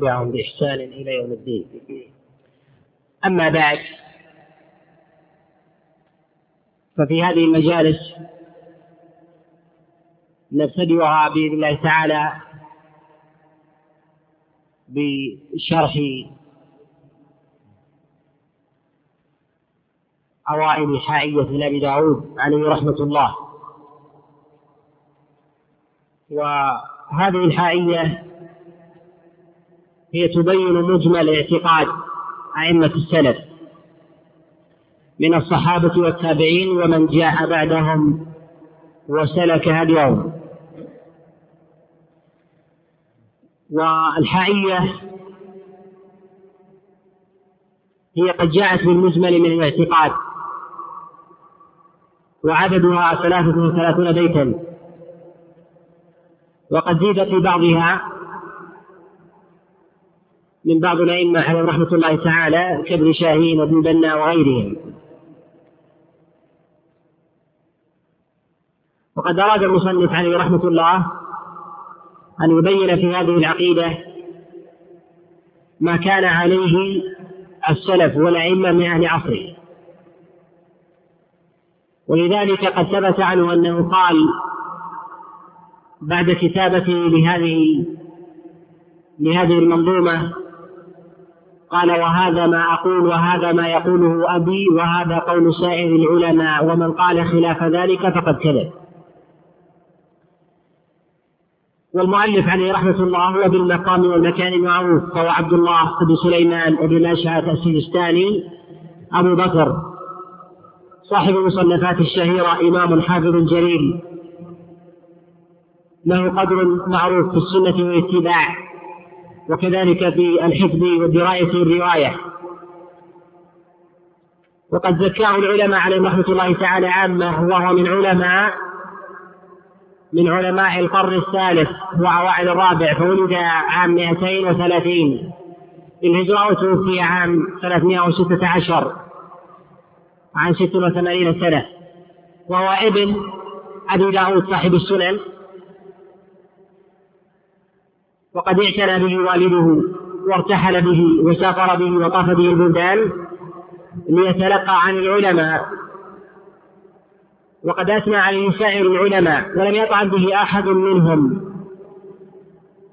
تبعهم بإحسان إلى يوم الدين. أما بعد ففي هذه المجالس نبتدئها بإذن الله تعالى بشرح أوائل حائية أبي داود عليه رحمة الله. وهذه الحائية هي تبين مجمل اعتقاد أئمة السلف من الصحابة والتابعين ومن جاء بعدهم وسلك هديهم والحائية هي قد جاءت بالمجمل من الاعتقاد وعددها ثلاثة وثلاثون بيتا وقد زيد في بعضها من بعض الأئمة عليهم رحمة الله تعالى كابن شاهين وابن بنا وغيرهم. وقد أراد المصنف عليه رحمة الله أن يبين في هذه العقيدة ما كان عليه السلف والأئمة من أهل عصره. ولذلك قد ثبت عنه أنه قال بعد كتابته لهذه لهذه المنظومة قال وهذا ما أقول وهذا ما يقوله أبي وهذا قول سائر العلماء ومن قال خلاف ذلك فقد كذب. والمؤلف عليه رحمة الله هو بالمقام والمكان المعروف فهو عبد الله بن سليمان بن أشعث السجستاني أبو بكر صاحب المصنفات الشهيرة إمام حافظ جليل. له قدر معروف في السنة والاتباع. وكذلك في الحفظ والدراية والرواية وقد زكاه العلماء عليهم رحمة الله تعالى عامة وهو من علماء من علماء القرن الثالث وأوائل الرابع فولد عام 230 للهجرة وتوفي عام 316 عن 86 سنة. وهو ابن أبي داود صاحب السنن. وقد اعتنى به والده وارتحل به وسافر به وطاف به البلدان ليتلقى عن العلماء. وقد أثنى عليه سائر العلماء ولم يطعن به أحد منهم.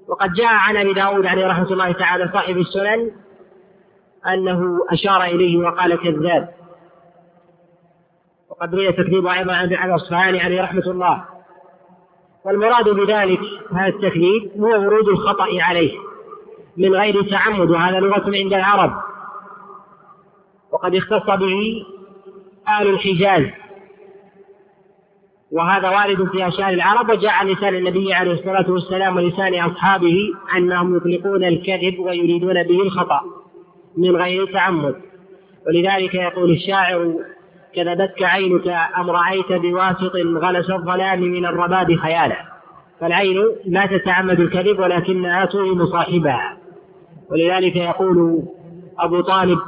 وقد جاء عن أبي داود عليه رحمة الله تعالى صاحب السنن أنه أشار إليه وقال كذاب. وقد روي تكذيبه أيضا عن الأصفهاني عليه رحمة الله. والمراد بذلك هذا التكذيب هو ورود الخطأ عليه من غير تعمد وهذا لغة عند العرب. وقد اختص به آل الحجاز. وهذا وارد في أشياء العرب وجاء عن لسان النبي عليه الصلاة والسلام ولسان أصحابه أنهم يطلقون الكذب ويريدون به الخطأ من غير تعمد. ولذلك يقول الشاعر كذبتك عينك أم رأيت بواسط غلس الظلام من الرباب خيالا. فالعين لا تتعمد الكذب ولكنها توهم صاحبها. ولذلك يقول أبو طالب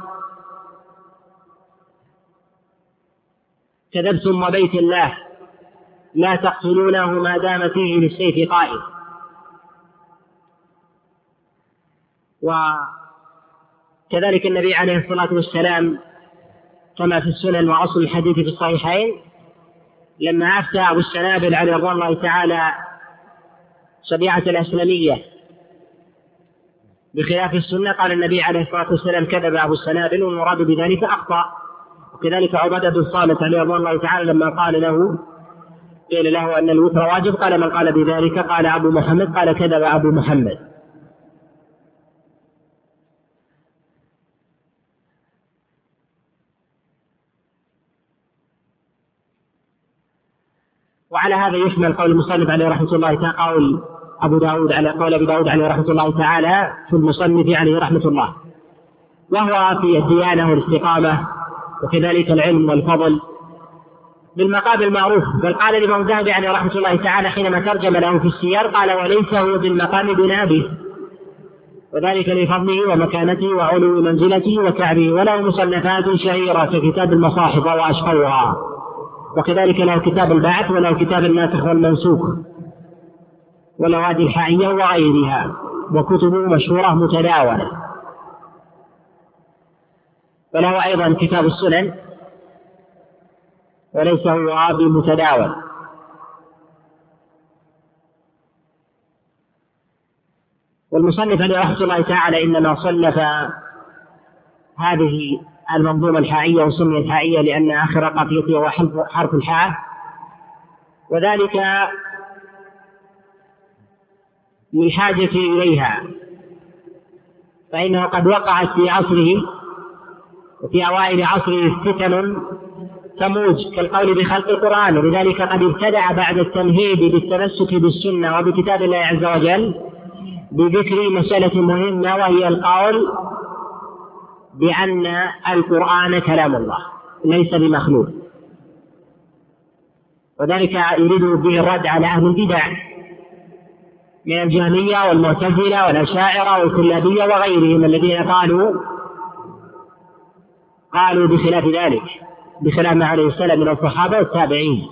كذبتم وبيت الله لا تقتلونه ما دام فيه للسيف قائم. وكذلك النبي عليه الصلاة والسلام كما في السنن وأصل الحديث في الصحيحين لما أفتى أبو السنابل عليه رضوان الله تعالى شبيعة الأسلمية بخلاف السنة قال النبي عليه الصلاة والسلام كذب أبو السنابل والمراد بذلك أخطأ. وكذلك عبادة بن صامت عليه رضوان الله تعالى لما قال له قيل له أن الوتر واجب قال من قال بذلك؟ قال أبو محمد قال كذب أبو محمد. وعلى هذا يشمل قول المصنف عليه رحمة الله تعالى قول أبو داود على قول أبي داود عليه رحمة الله تعالى في المصنف عليه رحمة الله. وهو في الديانة والاستقامة وكذلك العلم والفضل. بالمقام المعروف بل قال الإمام الذهبي عليه رحمة الله تعالى حينما ترجم له في السير قال وليس هو بالمقام بنابه. وذلك لفضله ومكانته وعلو منزلته وكعبه وله مصنفات شهيرة ككتاب المصاحف وأشقوها وكذلك له كتاب البعث وله كتاب الناسخ والمنسوخ والأوادي الحائية وغيرها وكتبه مشهورة متداولة. وله أيضا كتاب السنن وليس هو بمتداول والمصنف عليه رحمه الله تعالى إنما صنف هذه المنظومة الحائية وسميت حائيه لأن آخر قافيته هو حرف الحاء. وذلك لحاجة إليها. فإنه قد وقعت في عصره وفي أوائل عصره فتن تموج كالقول بخلق القرآن. ولذلك قد ابتدع بعد التمهيد بالتمسك بالسنة وبكتاب الله عز وجل بذكر مسألة مهمة وهي القول بأن القرآن كلام الله ليس بمخلوق. وذلك يريد به الرد على أهل البدع من الجهمية والمعتزلة والأشاعرة والكلابية وغيرهم الذين قالوا قالوا بخلاف ذلك بخلاف ما عليه السلام من الصحابة والتابعين.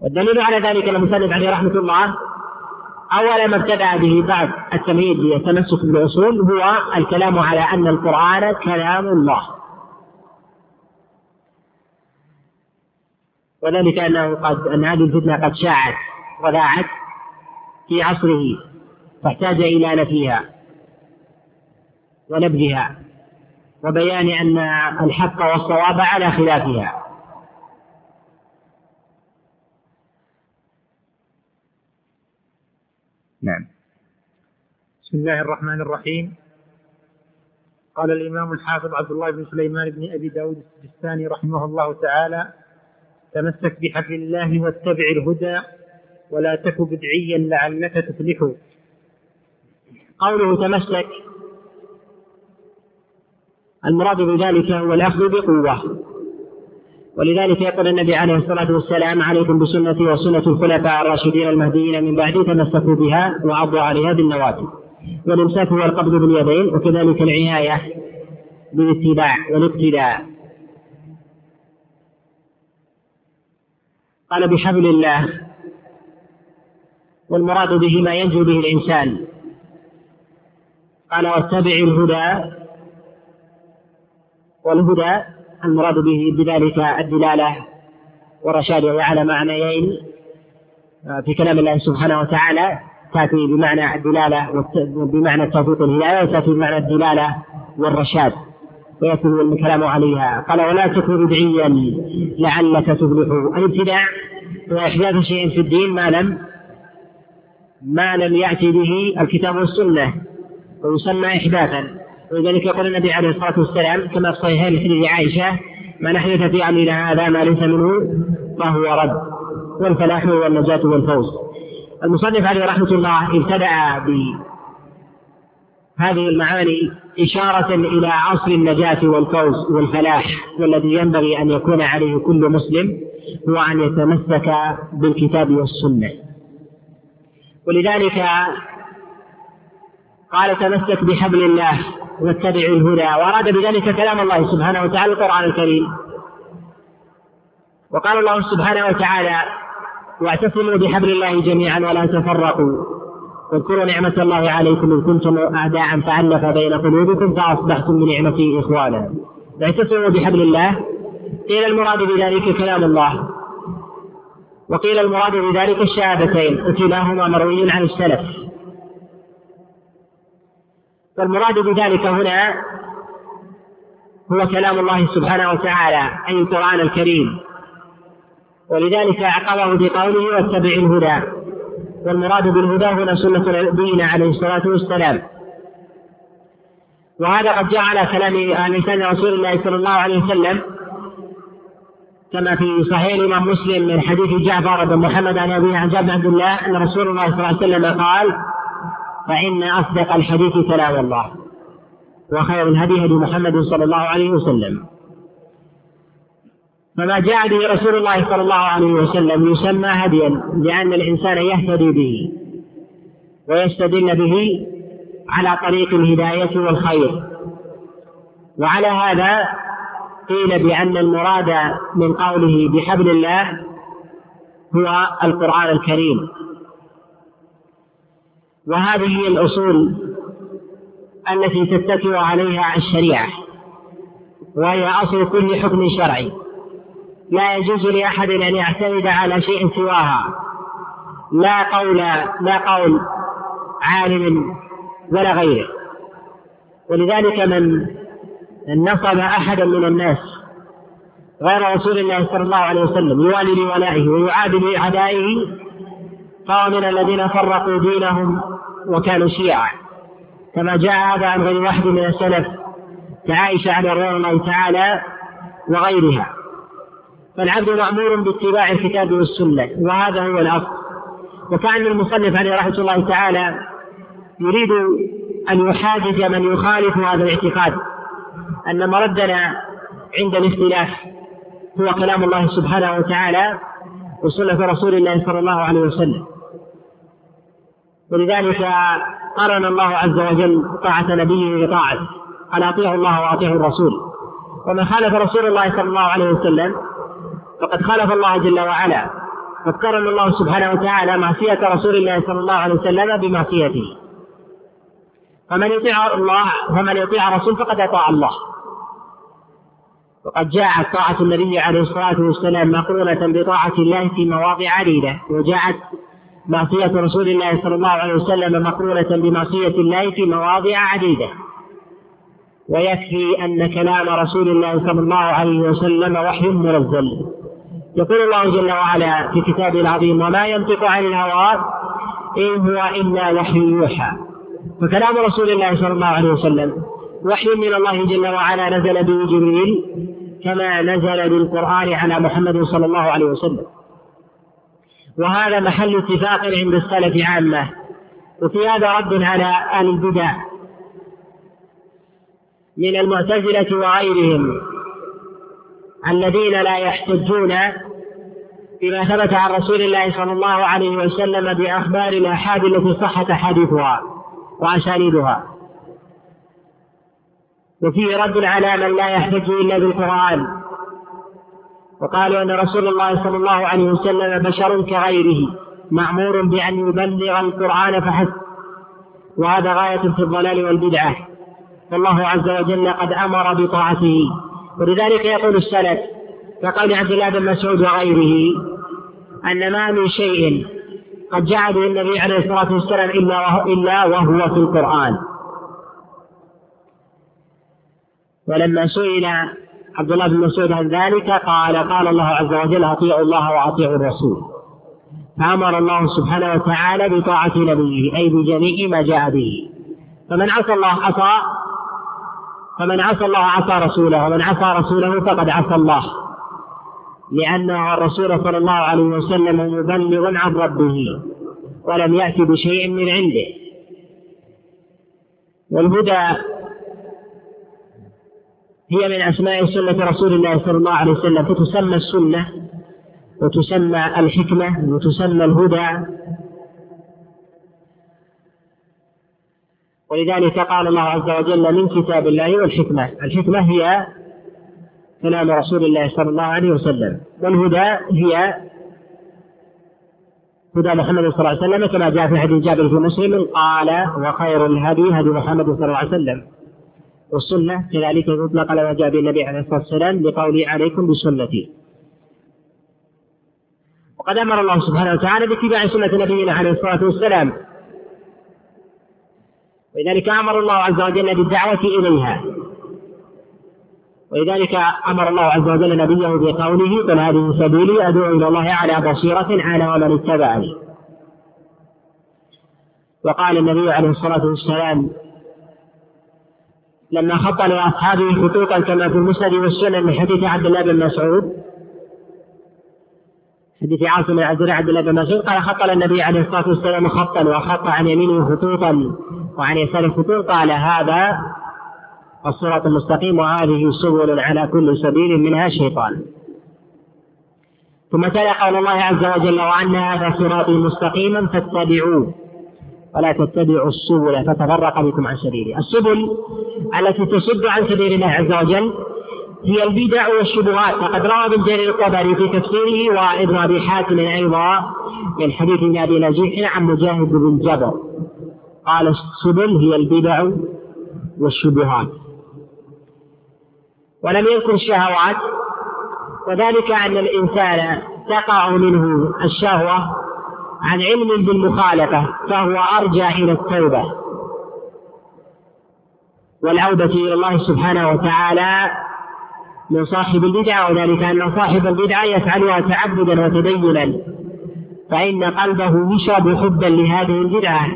والدليل على ذلك المسلم عليه رحمة الله أول ما ابتدأ به بعد التمهيد للتمسك بالأصول هو الكلام على أن القرآن كلام الله. وذلك أنه قد أن هذه الفتنة قد شاعت وذاعت في عصره فاحتاج إلى نفيها ونبذها وبيان أن الحق والصواب على خلافها. نعم. بسم الله الرحمن الرحيم. قال الإمام الحافظ عبد الله بن سليمان بن أبي داود السجستاني رحمه الله تعالى تمسك بحبل الله واتبع الهدى ولا تك بدعيا لعلك تفلح. قوله تمسك المراد بذلك هو الأخذ بقوة. ولذلك يقول النبي عليه الصلاة والسلام عليكم بسنتي وسنة الخلفاء الراشدين المهديين من بعدي تمسكوا بها وعضوا عليها بالنواجذ والإمساك هو القبض باليدين وكذلك العناية بالاتباع والاقتداء قال بحبل الله والمراد به ما ينجو به الإنسان. قال واتبع الهدى والهدى المراد به بذلك الدلالة والرشاد على معنيين آه، في كلام الله سبحانه وتعالى تأتي بمعنى الدلالة بمعنى التوفيق الهداية وتأتي بمعنى الدلالة والرشاد ويأتي الكلام عليها. قال ولا تكن بدعيا لعلك تفلح. الابتداع هو إحداث شيء في الدين ما لم ما لم يأتي به الكتاب والسنة ويسمى إحداثا. ولذلك يقول النبي عليه الصلاة والسلام كما في صحيحين حديث عائشة من أحدث في أمرنا هذا ما ليس منه فهو رد؟ والفلاح والنجاة والفوز. المصنف عليه رحمة الله ابتدأ بهذه المعاني إشارة إلى عصر النجاة والفوز والفلاح والذي ينبغي أن يكون عليه كل مسلم هو أن يتمسك بالكتاب والسنة. ولذلك قال تمسك بحبل الله. واتبع الهدى وأراد بذلك كلام الله سبحانه وتعالى القرآن الكريم. وقال الله سبحانه وتعالى واعتصموا بحبل الله جميعا ولا تفرقوا. واذكروا نعمة الله عليكم إن كنتم أعداء فألف بين قلوبكم فأصبحتم بنعمته إخوانا. اعتصموا بحبل الله. قيل المراد بذلك كلام الله. وقيل المراد بذلك الشهادتين وكلاهما مروي عن السلف. والمراد بذلك هنا هو كلام الله سبحانه وتعالى أي القرآن الكريم. ولذلك عقبه بقوله واتبع الهدى. والمراد بالهدى هنا سنة نبينا عليه الصلاة والسلام. وهذا قد جاء على كلام لسان رسول الله صلى الله عليه وسلم. كما في صحيح الإمام مسلم من حديث جعفر بن محمد عن أبيه عن جابر عبد الله أن رسول الله صلى الله عليه وسلم قال فإن أصدق الحديث كلام الله وخير الهدي هدي محمد صلى الله عليه وسلم. فما جاء به رسول الله صلى الله عليه وسلم يسمى هديا لأن الإنسان يهتدي به ويستدل به على طريق الهداية والخير. وعلى هذا قيل بأن المراد من قوله بحبل الله هو القرآن الكريم. وهذه هي الأصول التي تتكئ عليها الشريعة وهي أصل كل حكم شرعي. لا يجوز لأحد أن يعتمد على شيء سواها. لا قول لا قول عالم ولا غيره. ولذلك من نصب أحدا من الناس غير رسول الله صلى الله عليه وسلم يوالي لولائه ويعادي لأعدائه فهو من الذين فرقوا دينهم وكانوا شيعا كما جاء هذا عن غير واحد من السلف كعائشة على رضوان الله تعالى وغيرها. فالعبد مأمور باتباع الكتاب والسنة وهذا هو الأصل. وكأن المصنف عليه رحمة الله تعالى يريد أن يحاجج من يخالف هذا الاعتقاد أن مردنا عند الاختلاف هو كلام الله سبحانه وتعالى وسنة رسول الله صلى الله عليه وسلم. ولذلك قرن الله عز وجل طاعة نبيه بطاعة قال أطيعوا الله وأطيعوا الرسول. ومن خالف رسول الله صلى الله عليه وسلم فقد خالف الله جل وعلا. قد قرن الله سبحانه وتعالى معصية رسول الله صلى الله عليه وسلم بمعصيته. فمن يطيع الله فمن يطيع الرسول فقد أطاع الله. وقد جاءت طاعة النبي عليه الصلاة والسلام مقرونة بطاعة الله في مواضع عديدة. وجاءت معصية رسول الله صلى الله عليه وسلم مقرونة بمعصية الله في مواضع عديدة. ويكفي أن كلام رسول الله صلى الله عليه وسلم وحي منزل. يقول الله جل وعلا في كتابه العظيم وما ينطق عن الهوى إن هو إلا وحي يوحى. فكلام رسول الله صلى الله عليه وسلم وحي من الله جل وعلا نزل به جبريل كما نزل بالقرآن على محمد صلى الله عليه وسلم. وهذا محل اتفاق عند السلف عامة. وفي هذا رد على أهل البدع من المعتزلة وغيرهم الذين لا يحتجون بما ثبت عن رسول الله صلى الله عليه وسلم بأخبار الآحاد التي صحت أحاديثها وأسانيدها. وفيه رد على من لا يحتج إلا بالقرآن. وقالوا أن رسول الله صلى الله عليه وسلم بشر كغيره مأمور بأن يبلغ القرآن فحسب. وهذا غاية في الضلال والبدعة. فالله عز وجل قد أمر بطاعته. ولذلك يقول السلف كقول عبد الله بن مسعود وغيره أن ما من شيء قد جعله النبي عليه الصلاة والسلام إلا وهو, إلا وهو في القرآن. ولما سئل عبد الله بن مسعود عن ذلك قال قال الله عز وجل أطيعوا الله وأطيعوا الرسول. فأمر الله سبحانه وتعالى بطاعة نبيه أي بجميع ما جاء به. فمن عصى الله عصى فمن عصى الله عصى رسوله ومن عصى رسوله فقد عصى الله. لأن الرسول صلى الله عليه وسلم مبلغ عن ربه ولم يأتي بشيء من عنده. والهدى هي من أسماء سنة رسول الله صلى الله عليه وسلم فتسمى السنة وتسمى الحكمة وتسمى الهدى. ولذلك قال الله عز وجل من كتاب الله والحكمة. الحكمة هي كلام رسول الله صلى الله عليه وسلم والهدى هي هدى محمد صلى الله عليه وسلم كما جاء في حديث جابر في مسلم قال وخير الهدي هدي محمد صلى الله عليه وسلم. والسنة كذلك يطلق على ما جاء به النبي عليه الصلاة والسلام بقوله عليكم بسنتي. وقد أمر الله سبحانه وتعالى باتباع سنة نبينا عليه الصلاة والسلام. ولذلك أمر الله عز وجل بالدعوة إليها. ولذلك أمر الله عز وجل نبيه بقوله قل هذه سبيلي أدعو إلى الله على بصيرة أنا ومن اتبعني. وقال النبي عليه الصلاة والسلام لما خط لأصحابه خطوطا كما في المسند والسنن من حديث عبد الله بن مسعود. حديث عاصم بن عبد الله بن مسعود قال خط النبي عليه الصلاة والسلام خطا وخط عن يمينه خطوطا وعن يساره خطوط. قال هذا الصراط المستقيم وهذه سبل على كل سبيل منها شيطان. ثم تلا قول الله عز وجل وأن هذا صراطي مستقيما فاتبعوه. ولا تتبعوا السبل فتفرق بكم عن سبيله السبل التي تصد عن سبيل الله عز وجل هي البدع والشبهات. فقد روى ابن جرير الطبري في تفسيره وابن أبي حاتم أيضا من حديث ابن أبي نجيح عن مجاهد بن جبر. قال السبل هي البدع والشبهات. ولم يذكر الشهوات وذلك أن الإنسان تقع منه الشهوة عن علم بالمخالفة فهو أرجى إلى التوبة. والعودة إلى الله سبحانه وتعالى من صاحب البدعة وذلك أن صاحب البدعة يفعلها تعبدا وتدينا. فإن قلبه يشرب حبا لهذه البدعة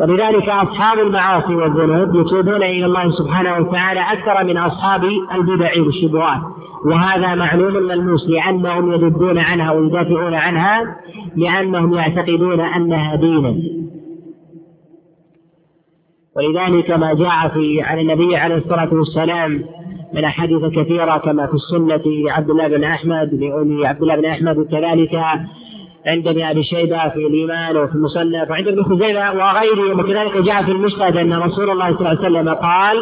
ولذلك أصحاب المعاصي والذنوب يتوبون إلى الله سبحانه وتعالى أكثر من أصحاب البدع والشبهات. وهذا معلوم ملموس لأنهم يذبون عنها ويدافعون عنها لأنهم يعتقدون أنها دينا. ولذلك ما جاء في عن النبي عليه الصلاة والسلام من أحاديث كثيرة كما في السنة لعبد الله بن أحمد لأولي عبد الله بن أحمد كذلك عند ابن أبي شيبة في الإيمان وفي المصنف وعند ابن خزيمة وغيره وكذلك جاء في المسند أن رسول الله صلى الله عليه وسلم قال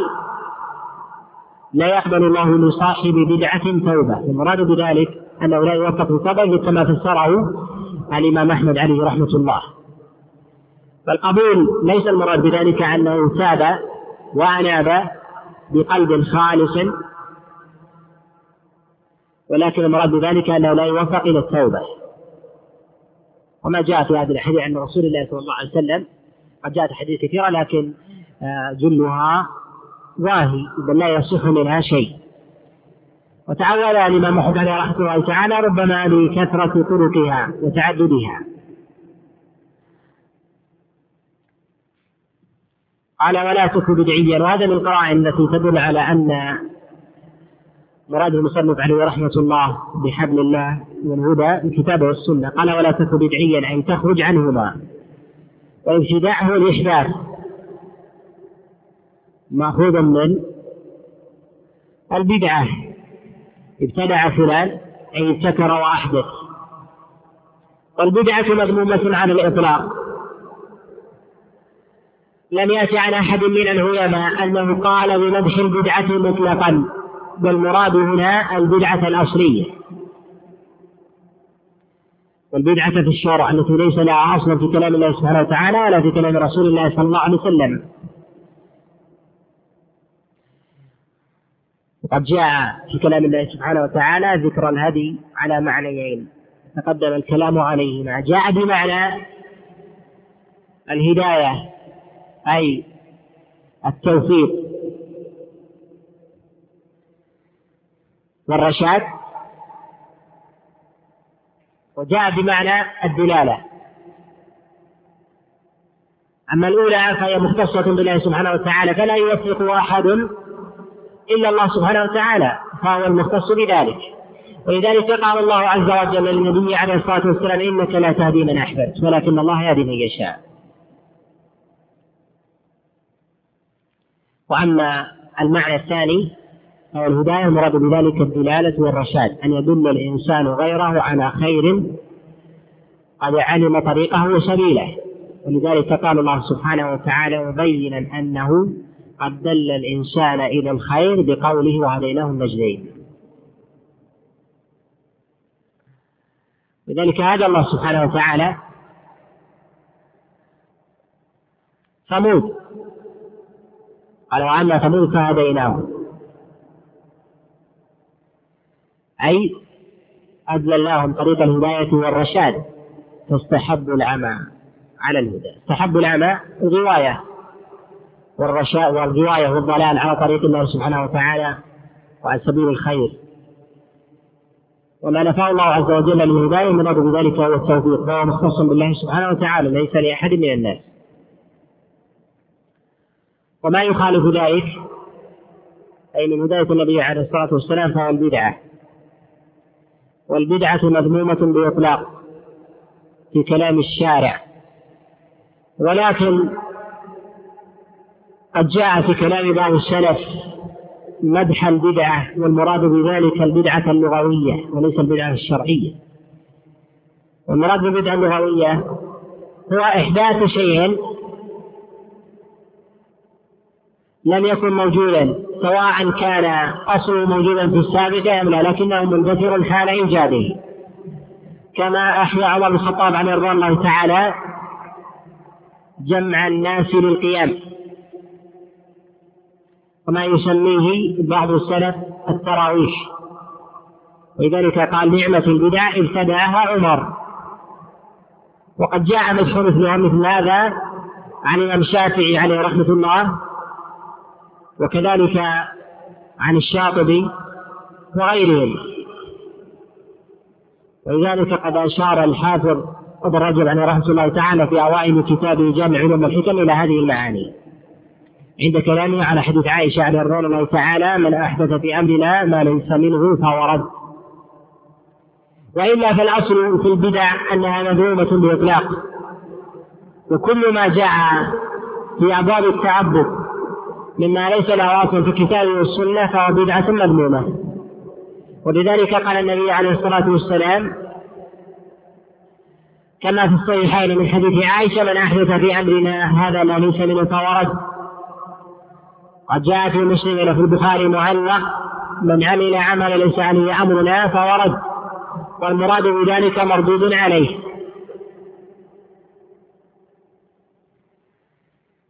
لا يقبل الله لصاحب بدعة توبة. المراد بذلك أنه لا يوفق التوبة كما فسره الإمام أحمد عليه رحمة الله. فالقبول ليس المراد بذلك أنه تاب وأناب بقلب خالص ولكن المراد بذلك أنه لا يوفق إلى التوبة. وما جاء في هذه الأحاديث عن رسول الله صلى الله عليه وسلم قد جاءت أحاديث كثيرة لكن آه، جلها واهي بل لا يصح منها شيء. وتعول الإمام أحمد عليه رحمة الله تعالى ربما لكثرة طرقها وتعددها. قال ولا تك بدعيا. وهذا من القرائن التي تدل على أن مراد المصنف عليه رحمة الله بحبل الله والهدى الكتاب والسنة. قال ولا تك بدعيا أي تخرج عنهما. وابتداعه الإحداث. مأخوذ من البدعة. ابتدع فلان أي ابتكر وأحدث. والبدعة مذمومة على الإطلاق. لم يأتي عن أحد من العلماء أنه قال بمدح البدعة مطلقا بل المراد هنا البدعة الأصلية. والبدعة في الشرع التي ليس لها أصل في كلام الله سبحانه وتعالى ولا في كلام رسول الله صلى الله عليه وسلم. وقد جاء في كلام الله سبحانه وتعالى ذكر الهدي على معنيين. تقدم الكلام عليهما. جاء بمعنى الهداية أي التوفيق. والرشاد وجاء بمعنى الدلالة. أما الأولى فهي مختصة بالله سبحانه وتعالى فلا يوفق أحد إلا الله سبحانه وتعالى فهو المختص بذلك. ولذلك قال الله عز وجل للنبي عليه الصلاة والسلام إنك لا تهدي من أحببت ولكن الله يهدي من يشاء. وأما المعنى الثاني فهو الهداية المراد بذلك الدلالة والرشاد أن يدل الإنسان غيره على خير قد علم طريقه وسبيله. ولذلك قال الله سبحانه وتعالى مبينا أنه قد دل الإنسان إلى الخير بقوله وهديناه النجدين لذلك هذا الله سبحانه وتعالى ثمود. قال وأما ثمود فهديناه أي أدللناهم طريق الهداية والرشاد. فاستحبوا العمى على الهدى. استحبوا العمى الغواية. والرشاء والغواية والضلال على طريق الله سبحانه وتعالى وعلى سبيل الخير. وما نفاه الله عز وجل من الهداية من أرض ذلك هو التوفيق. فهو مختص بالله سبحانه وتعالى ليس لأحد من الناس. وما يخالف ذلك أي من هداية النبي عليه الصلاة والسلام فهو البدعة. والبدعة مذمومة بإطلاق في كلام الشارع. ولكن قد جاء في كلام بعض السلف مدح البدعة والمراد بذلك البدعة اللغوية وليس البدعة الشرعية. والمراد بالبدعة اللغوية هو إحداث شيء لم يكن موجودا سواء كان أصله موجودا في السابق أم لا لكنه مندثر حال إيجاده كما أحيا عمر بن الخطاب عليه رضوان الله تعالى جمع الناس للقيام. وما يسميه بعض السلف التراويح. ولذلك قال نعمة البدع ابتدعها عمر. وقد جاء مدح مثلها مثل هذا عن الإمام الشافعي عليه رحمة الله وكذلك عن الشاطبي وغيرهم. ولذلك قد أشار الحافظ ابن رجب عليه رحمة الله تعالى في أوائل كتابه جامع علوم الحكم إلى هذه المعاني. عند كلامه على حديث عائشة رضوان الله تعالى من أحدث في أمرنا ما ليس منه فهو رد. وإلا فالأصل في البدع أنها مذمومة بإطلاق وكل ما جاء في أبواب التعبد مما ليس له أصل في الكتاب والسنة فهو بدعة مذمومة. ولذلك قال النبي عليه الصلاة والسلام كما في الصحيحين من حديث عائشة من أحدث في أمرنا هذا ما ليس منه فهو رد. قد جاء في مسلم وفي البخاري معلق من عمل عملا ليس عليه أمرنا فهو رد والمراد بذلك مردود عليه.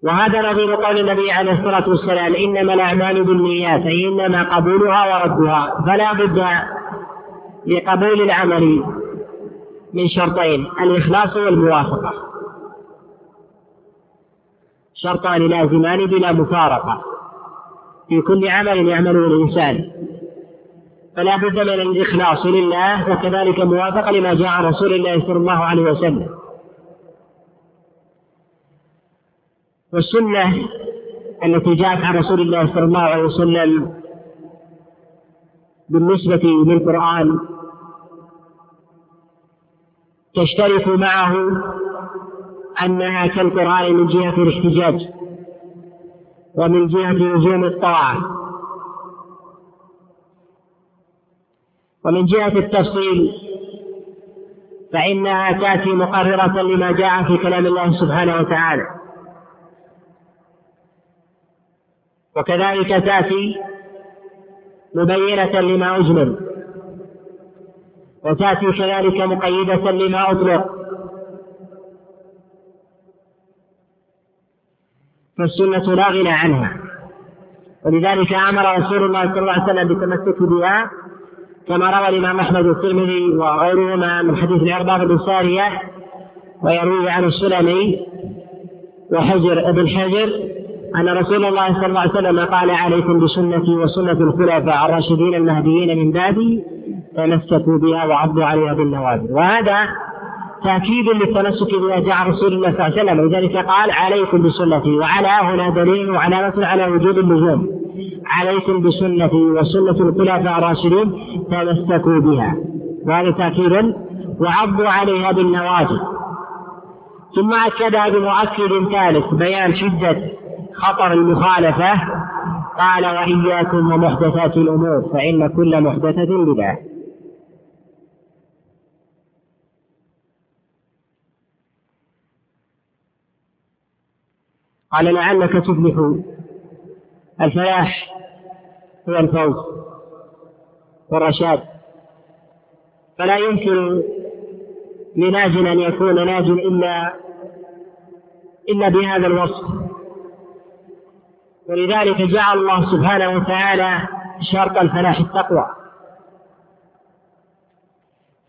وهذا نظير قول النبي عليه الصلاة والسلام إنما الأعمال بالنيات أي إنما قبولها وردها فلا بد لقبول العمل من شرطين الإخلاص والموافقة. شرطان لازمان بلا مفارقة. في كل عمل يعمله الإنسان. فلا بد من الإخلاص لله وكذلك موافقة لما جاء رسول الله صلى الله عليه وسلم. والسنة التي جاءت عن رسول الله صلى الله عليه وسلم بالنسبة للقرآن تشترك معه أنها كالقرآن من جهة الاحتجاج. ومن جهة لزوم الطاعة. ومن جهة التفصيل فإنها تأتي مقررة لما جاء في كلام الله سبحانه وتعالى. وكذلك تأتي مبينة لما أجمل وتأتي كذلك مقيدة لما أطلق. فالسنة لا غنى عنها. ولذلك أمر رسول الله صلى الله عليه وسلم بالتمسك بها كما روى الإمام أحمد الترمذي وغيرهما من حديث العرباض بن سارية ويروي عن السلمي وحجر ابن حجر أن رسول الله صلى الله عليه وسلم قال عليكم بسنتي وسنة الخلفاء الراشدين المهديين من بعدي تمسكوا بها وعضوا عليها بالنوابل وهذا تأكيد للتمسك بما جاء رسول الله صلى الله عليه وسلم. ولذلك قال عليكم بسنتي وعلى هنا دليل وعلامة على وجود اللزوم عليكم بسنتي وسنة الخلفاء الراشدين تمسكوا بها. وهذا تأكيد وعضوا عليها بالنواجذ. ثم أكدها بمؤكد ثالث بيان شدة خطر المخالفة. قال وإياكم ومحدثات الأمور فإن كل محدثة بدعة. قال لعلك تفلح الفلاح هو الفوز والرشاد. فلا يمكن لناج أن يكون ناج إلا إلا بهذا الوصف. ولذلك جعل الله سبحانه وتعالى شرط الفلاح التقوى.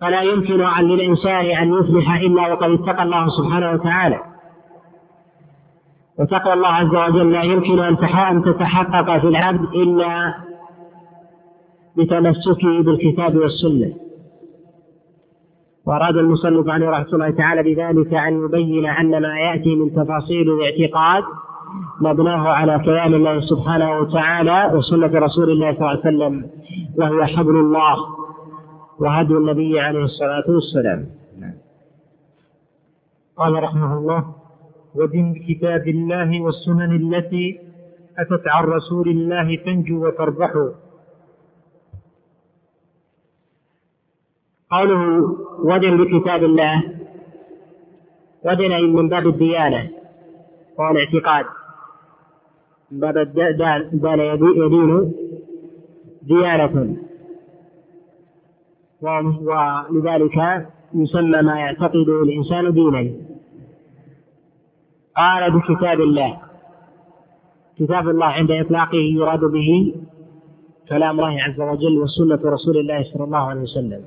فلا يمكن أن للإنسان أن يفلح إلا وقد اتقى الله سبحانه وتعالى. وتقوى الله عز وجل لا يمكن أن تتحقق في العبد إلا بتمسكه بالكتاب والسنة. وأراد المصنف عليه رحمة الله تعالى بذلك أن يبين أن ما يأتي من تفاصيل الاعتقاد مبناه على كلام الله سبحانه وتعالى وسنة رسول الله صلى الله عليه وسلم وهو حبل الله وهدي النبي عليه الصلاة والسلام. قال رحمه الله ودن بكتاب الله والسنن التي أتت عن رسول الله تنجو وتربح. قوله ودن بكتاب الله. ودن من باب الديانة. وهو الاعتقاد من باب دان يدين. ديانة. ولذلك يسمى ما يعتقده الإنسان دينا. قال بكتاب الله. كتاب الله عند إطلاقه يراد به كلام الله عز وجل وسنة رسول الله صلى الله عليه وسلم.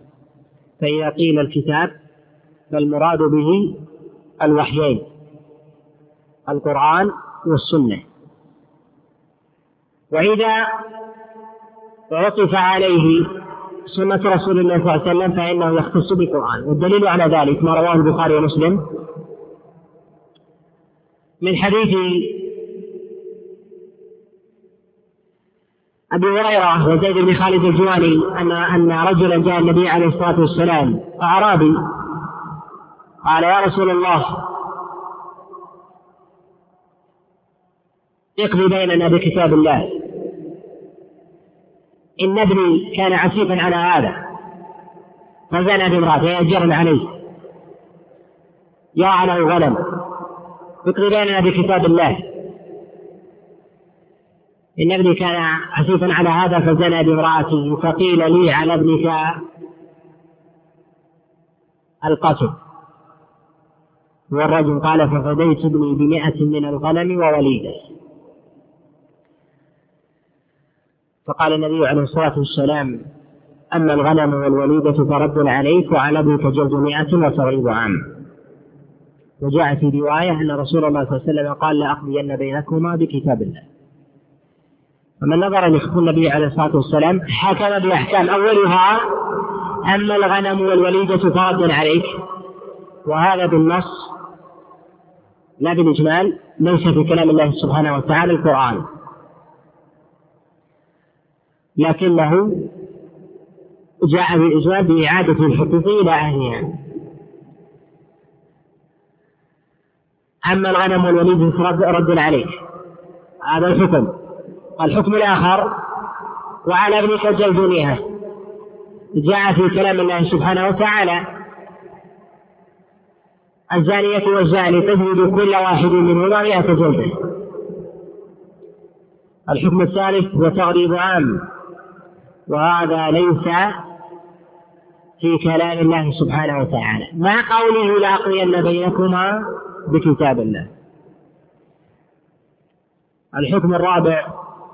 فإذا قيل الكتاب فالمراد به الوحيين القرآن والسنة. وإذا عطف عليه سنة رسول الله صلى الله عليه وسلم فإنه يختص بالقرآن والدليل على ذلك ما رواه البخاري ومسلم من حديث أبي هريرة وزيد بن خالد الجواني أن أن رجلا جاء النبي عليه الصلاة والسلام أعرابي. قال يا رسول الله اقضي بيننا بكتاب الله. إن ابني كان عسيفا على هذا. فزنى بامرأته يأجرن عليه. يا له غنم. بيننا بكتاب الله. إن ابني كان عسيفا على هذا فزنى بامرأته فقيل لي على ابنك القتل. والرجل قال ففديت ابني بمئة من الغنم ووليده. فقال النبي عليه الصلاة والسلام أما الغنم والوليدة فرد عليك وعلى ابنك جلد مئة وتغيب عام وجاء في رواية أن رسول الله صلى الله عليه وسلم قال لأقضين بينكما بكتاب الله. فمن نظر لحكم النبي عليه الصلاة والسلام حكم بأحكام أولها أما الغنم والوليدة فرد عليك. وهذا بالنص لا بالإجمال ليس في كلام الله سبحانه وتعالى القرآن. لكنه جاء بالإجمال بإعادة الحقوق إلى أهلها. أما الغنم والوليد رد عليك هذا الحكم. الحكم الآخر وعلى ابنك جلد جاء في كلام الله سبحانه وتعالى. الزانية والزاني تجلد كل واحد منهما مئة جلدة الحكم الثالث هو تغريب عام. وهذا ليس في كلام الله سبحانه وتعالى. مع قوله لأقضين بينكما بكتاب الله. الحكم الرابع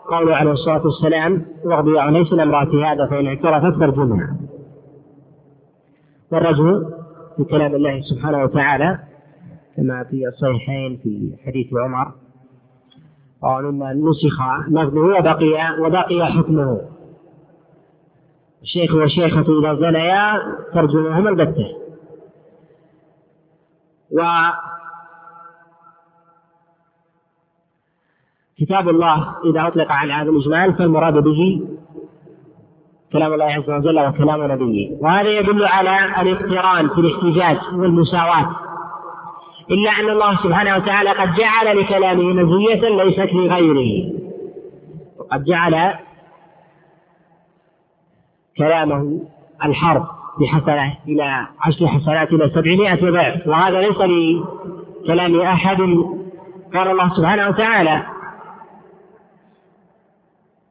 قوله عليه الصلاة والسلام واغضي عنيس امرأة هذا فإن اعترفت فارجمها والرجل في كلام الله سبحانه وتعالى كما في الصحيحين في حديث عمر قال مما نسخ لفظه وبقي وبقي حكمه. الشيخ والشيخة إذا زنيا ترجمهما البتة. كتاب الله إذا أطلق على هذا الإجمال فالمراد به كلام الله عز وجل وكلام نبيه. وهذا يدل على الاقتران في الاحتجاج والمساواة. إلا أن الله سبحانه وتعالى قد جعل لكلامه مزية ليست لغيره. وقد جعل كلامه الحرف بحسنة إلى عشر حسنات إلى سبعمائة ضعف. وهذا ليس لكلام أحد. قال الله سبحانه وتعالى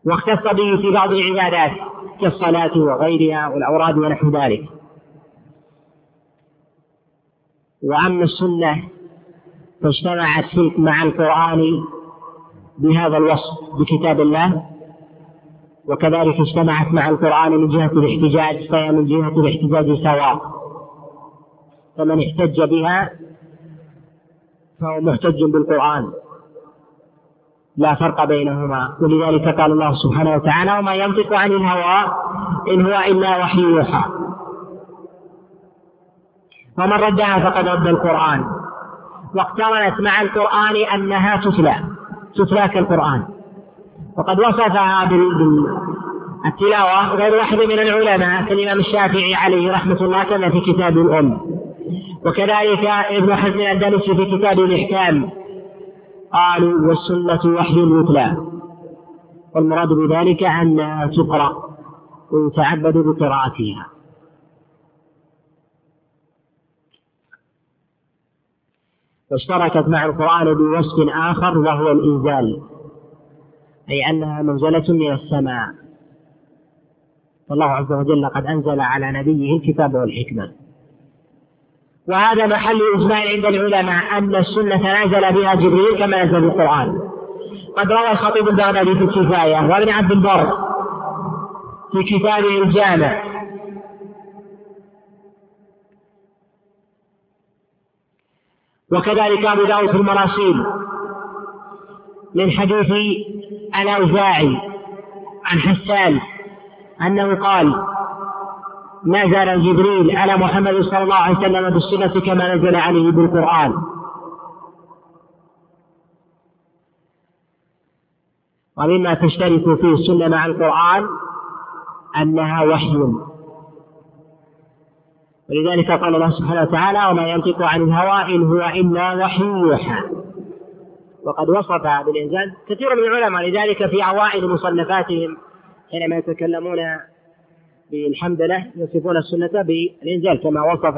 واختص به في بعض العبادات كالصلاة وغيرها والأوراد ونحو ذلك. وأما السنة فاجتمعت مع القرآن بهذا الوصف بكتاب الله وكذلك اجتمعت مع القرآن من جهة الاحتجاج فهي من جهة الاحتجاج سواء. فمن احتج بها فهو محتج بالقرآن. لا فرق بينهما. ولذلك قال الله سبحانه وتعالى وما ينطق عن الهوى إن هو إلا وحي يوحى. ومن ردها فقد رد القرآن. واقترنت مع القرآن أنها تتلى. تتلى كالقرآن. وقد وصفها بالتلاوة غير واحد من العلماء كالإمام الشافعي عليه رحمة الله كما في كتاب الأم. وكذلك ابن حزم الأندلسي في كتاب الإحكام. قالوا والسنة وحي يتلى والمراد بذلك أنها تقرأ ويتعبد بقراءتها. واشتركت مع القرآن بوصف آخر وهو الإنزال أي أنها منزلة من السماء. فالله عز وجل قد أنزل على نبيه الكتاب والحكمة. وهذا محل إجماع عند العلماء أن السنة نزل بها جبريل كما نزل القرآن. قد روى الخطيب البغدادي في الكفاية وابن عبد البر في كتابه الجامع. وكذلك أبو داود في المراسيل من حديث الأوزاعي عن حسان أنه قال نزل جبريل على محمد صلى الله عليه وسلم بالسنة كما نزل عليه بالقرآن. ومما تشترك فيه السنة مع القرآن أنها وحي. ولذلك قال الله سبحانه وتعالى وما ينطق عن الهوى إن هو إلا وحي يوحى وقد وصف بالإنزال كثير من العلماء لذلك في أوائل مصنفاتهم حينما يتكلمون بالحمدلة يصفون السنة بالإنزال كما وصف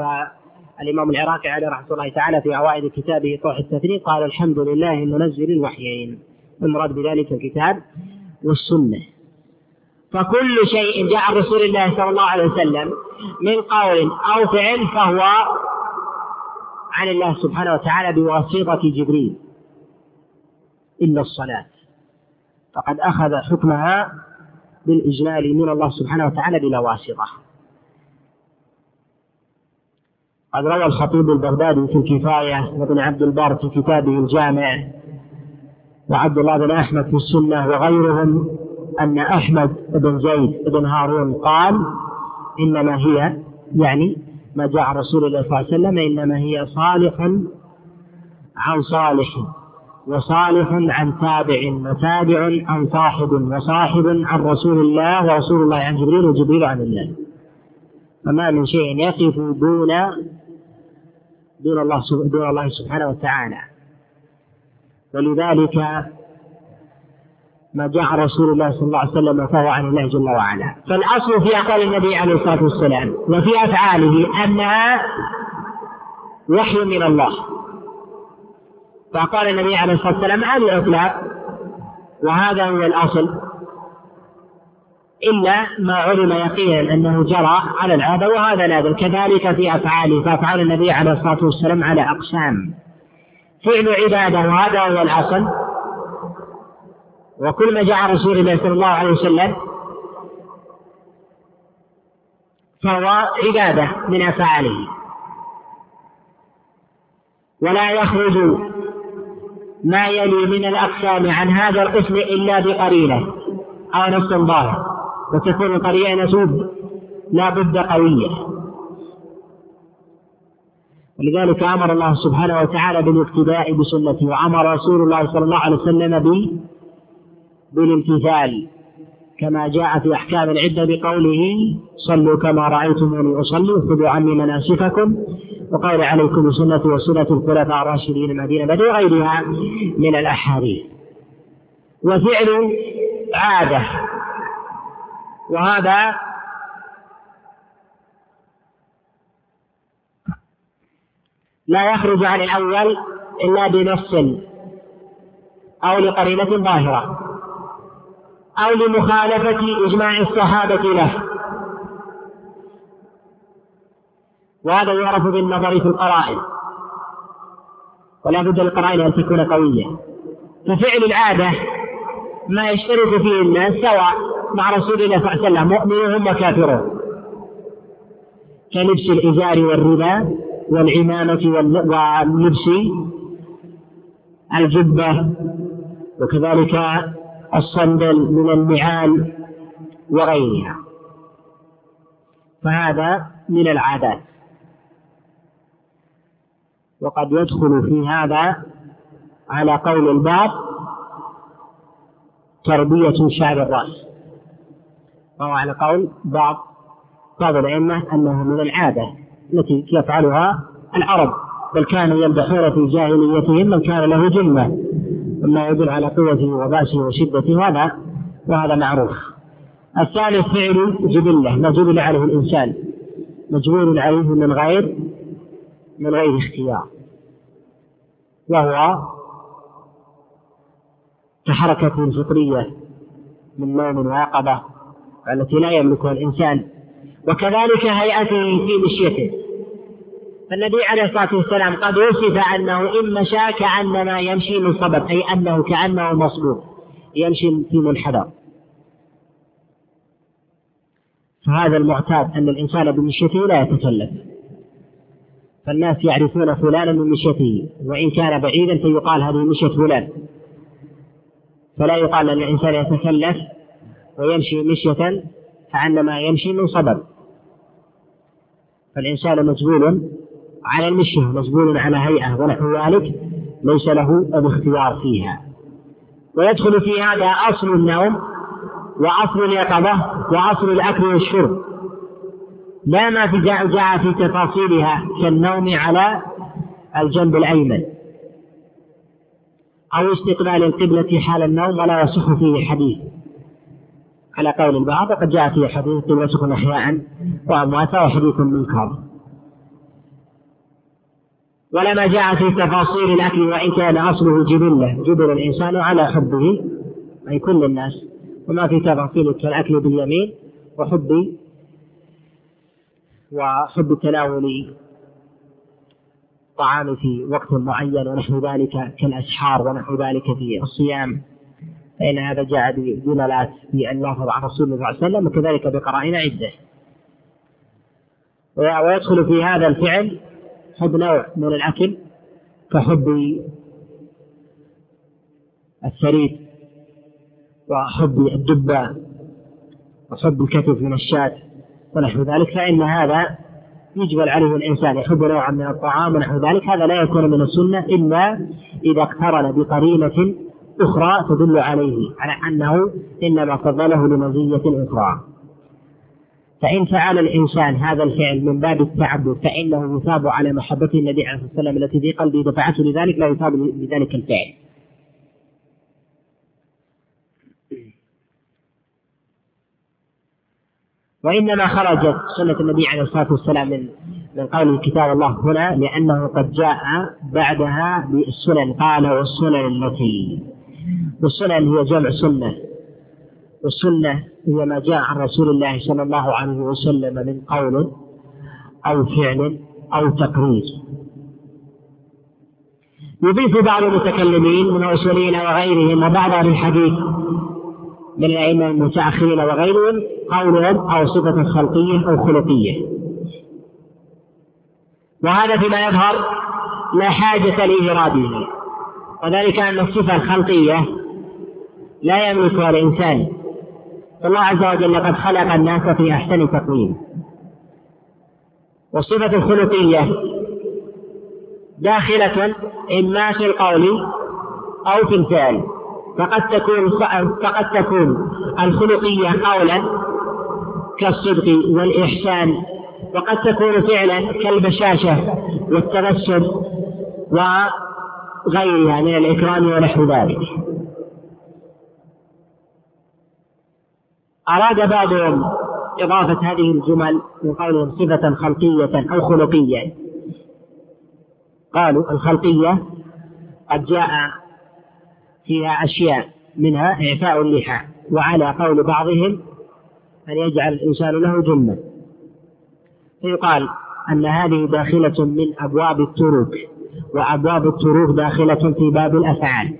الإمام العراقي عليه رحمة الله تعالى في أوائل كتابه طوح التثنيق قال الحمد لله المنزل الوحيين. المراد بذلك الكتاب والسنة. فكل شيء جاء عن رسول الله صلى الله عليه وسلم من قول أو فعل فهو عن الله سبحانه وتعالى بواسطة جبريل. إلا الصلاة. فقد أخذ حكمها بالإجلال من الله سبحانه وتعالى بلا واسطة. قد روى الخطيب البغدادي في الكفاية وابن عبد البر في كتابه الجامع وعبد الله بن أحمد في السنة وغيرهم أن أحمد بن زيد بن هارون قال إنما هي يعني ما جاء رسول الله صلى الله عليه وسلم إنما هي صالح عن صالح. وصالح عن تابع وتابع عن صاحب وصاحب عن رسول الله ورسول الله عن جبريل وجبريل عن الله. فما من شيء يقف دون دون الله دون الله سبحانه وتعالى. ولذلك ما جاء رسول الله صلى الله عليه وسلم فهو عن الله جل وعلا. فالأصل في أقوال النبي عليه الصلاة والسلام وفي أفعاله أنها وحي من الله. فقال النبي عليه الصلاة والسلام على الإطلاق وهذا هو الأصل. إلا ما علم يقينا أنه جرى على العادة وهذا نادر. كذلك في أفعاله فأفعال النبي عليه الصلاة والسلام على أقسام. فعل عبادة وهذا هو الأصل. وكل ما جاء رسول الله صلى الله عليه وسلم فهو عبادة من أفعاله. ولا يخرج ما يلي من الأقسام عن هذا القسم إلا بقرينة أو نص ظاهر وتكون القرينة لا بد قوية. ولذلك أمر الله سبحانه وتعالى بالاقتداء بسنته. وأمر رسول الله صلى الله عليه وسلم بالامتثال. كما جاء في أحكام العدة بقوله صلوا كما رأيتموني أصلي خذوا عني مناسككم. وقال عليكم بسنة وسنة الخلفاء الراشدين المدينة بدر وغيرها من الأحاديث. وفعل عادة. وهذا لا يخرج عن الأول إلا بنص أو لقرينة ظاهرة أو لمخالفة إجماع الصحابة له. وهذا يعرف بالنظر في القرائن. ولا بد للقرائن أن تكون قوية. ففعل العادة ما يشترك فيه الناس سواء مع رسول الله صلى الله عليه وسلم مؤمنهم وكافرون. كلبس الإزار والرداء والعمامة ولبس الجبة وكذلك الصندل من النعال وغيرها. فهذا من العادات. وقد يدخل في هذا على قول الباب تربية شعر الرأس. وهو على قول بعض بعض الأئمة أنه من العادة التي يفعلها العرب بل كانوا يمدحون في جاهليتهم من كان له جمة مما يدل على قوته وبأسه وشدته هذا وهذا معروف. الثالث فعل جبلة ما جبل عليه الإنسان مجبول عليه من غير من غير اختيار. وهو كحركة فطرية من نوم ويقظة التي لا يملكها الإنسان وكذلك هيئته في مشيته. فالنبي عليه الصلاة والسلام قد وصف أنه إن مشى كأنما يمشي من صبب أي أنه كأنه مصبوب يمشي في منحدر. فهذا المعتاد أن الإنسان بمشيته لا يتكلف. فالناس يعرفون فلانا من مشيته وإن كان بعيدا فيقال هذه مشية فلان. فلا يقال أن الإنسان يتكلف ويمشي مشية كأنما يمشي من صبب فالإنسان مجبول على المشية مجبول على هيئة ونحو ذلك ليس له الاختيار فيها. ويدخل في هذا أصل النوم وأصل اليقظة وأصل الأكل والشرب. لا ما في جاء, جاء في تفاصيلها كالنوم على الجنب الأيمن أو استقبال القبلة حال النوم ولا يصح فيه حديث. على قول البعض وقد جاء فيه حديث قبلتكم أحياء وأمواتا وحديث منكر. ولما جاء في تفاصيل الأكل وإن كان أصله جبلة جبل الإنسان على حبه أي كل الناس وما في تفاصيل كالأكل باليمين وحب وحب تناول الطعام في وقت معين ونحو ذلك كالأسحار ونحو ذلك في الصيام. فإن هذا جاء بدلالات في اللفظ عن رسول الله صلى الله عليه وسلم وكذلك بقرائن عدة. ويدخل في هذا الفعل حب نوع من الأكل كحب الثريد وحب الدبة وحب الكتف من الشاة. ونحو ذلك فإن هذا يجبل عليه الإنسان يحب نوعا من الطعام ونحو ذلك هذا لا يكون من السنة إلا إذا اقترن بقرينة أخرى تدل عليه على أنه إنما فضله لمزية أخرى. فإن فعل الإنسان هذا الفعل من باب التعبد فإنه يثاب على محبة النبي عليه الصلاة والسلام التي في قلبه دفعته لذلك لا يثاب بذلك الفعل. وإنما خرجت سنة النبي عليه الصلاة والسلام من من قول كتاب الله هنا لأنه قد جاء بعدها بالسنن قال والسنن التي والسنن هي جمع سنة. والسنة هي ما جاء عن رسول الله صلى الله عليه وسلم من قول أو فعل أو تقرير. يضيف بعض المتكلمين من الأصوليين وغيرهم وبعض أهل الحديث من الأئمة المتأخرين وغيرهم قولهم أو صفة خلقية أو خلقية. وهذا فيما يظهر لا حاجة لإيراده وذلك أن الصفة الخلقية لا يملكها الإنسان الله عز وجل قد خلق الناس في أحسن تقويم. والصفة الخلقية داخلة إما في القول أو في الفعل. فقد تكون فقد تكون الخلقية قولا كالصدق والإحسان وقد تكون فعلا كالبشاشة والتبسم وغيرها من الإكرام ونحو ذلك. أراد بعضهم إضافة هذه الجمل من قولهم صفة خلقية أو خلقية. قالوا الخلقية قد جاء فيها أشياء منها إعفاء اللحى وعلى قول بعضهم أن يجعل الإنسان له جنة. فيقال أن هذه داخلة من أبواب التروك وأبواب التروك داخلة في باب الأفعال.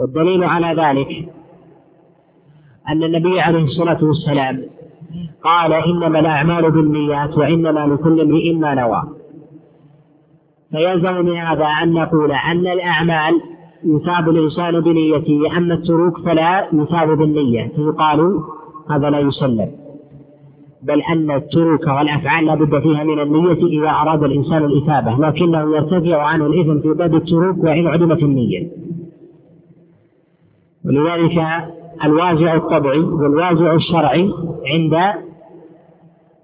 والدليل على ذلك أن النبي عليه الصلاة والسلام قال إنما الأعمال بالنيات وإنما لكل امرئ ما نوى. فيلزم من هذا أن نقول أن الأعمال يثاب الإنسان بنيته أما التروك فلا يثاب بالنية فيقال هذا لا يسلم. بل أن التروك والأفعال لا بد فيها من النية إذا أراد الإنسان الإثابة لكنه يرتفع عنه الإثم في باب التروك وإن عدمت النية. ولذلك الوازع الطبعي والوازع الشرعي عند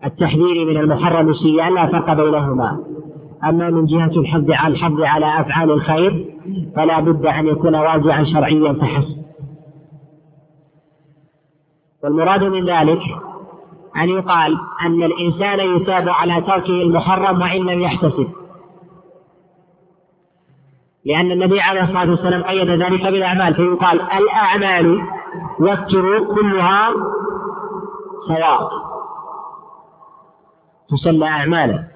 التحذير من المحرم السيئة لا فرق بينهما. أما من جهة الحفظ على الحفظ على أفعال الخير فلا بد أن يكون واجعا شرعيا فحسب. والمراد من ذلك أن يقال أن الإنسان يثاب على تركه المحرم وإن لم يحتسب. لأن النبي عليه الصلاة والسلام قيد ذلك بالأعمال فيقال الأعمال والتروك كلها سواء تسلى أعماله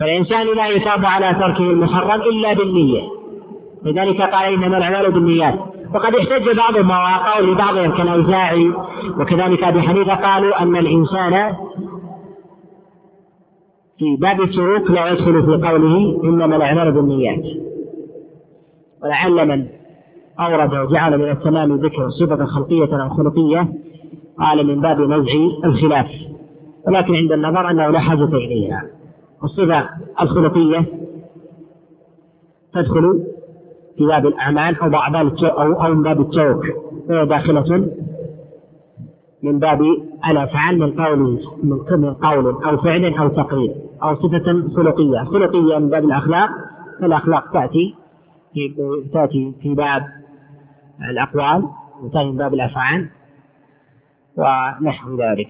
فالإنسان لا يثاب على تركه المحرم إلا بالنية. لذلك قال إنما الأعمال بالنيات. وقد احتج بعضهم وقول لبعضهم كالأوزاعي وكذلك أبي حنيفة قالوا أن الإنسان في باب السلوك لا يدخل في قوله إنما الأعمال بالنيات. ولعل من أورد وجعل من التمام ذكر صفة خلقية أو خلقية قال من باب نزع الخلاف. ولكن عند النظر أنه لا حاجة إليها. الصفة الخلقية تدخل في باب الأعمال أو بعض أو أو من باب التوك. وهي داخلة من باب الأفعال من قول من قول أو فعل أو تقرير أو صفة خلقية. خلقية من باب الأخلاق. فالأخلاق تأتي تأتي في باب الأقوال وتأتي من باب الأفعال ونحو ذلك.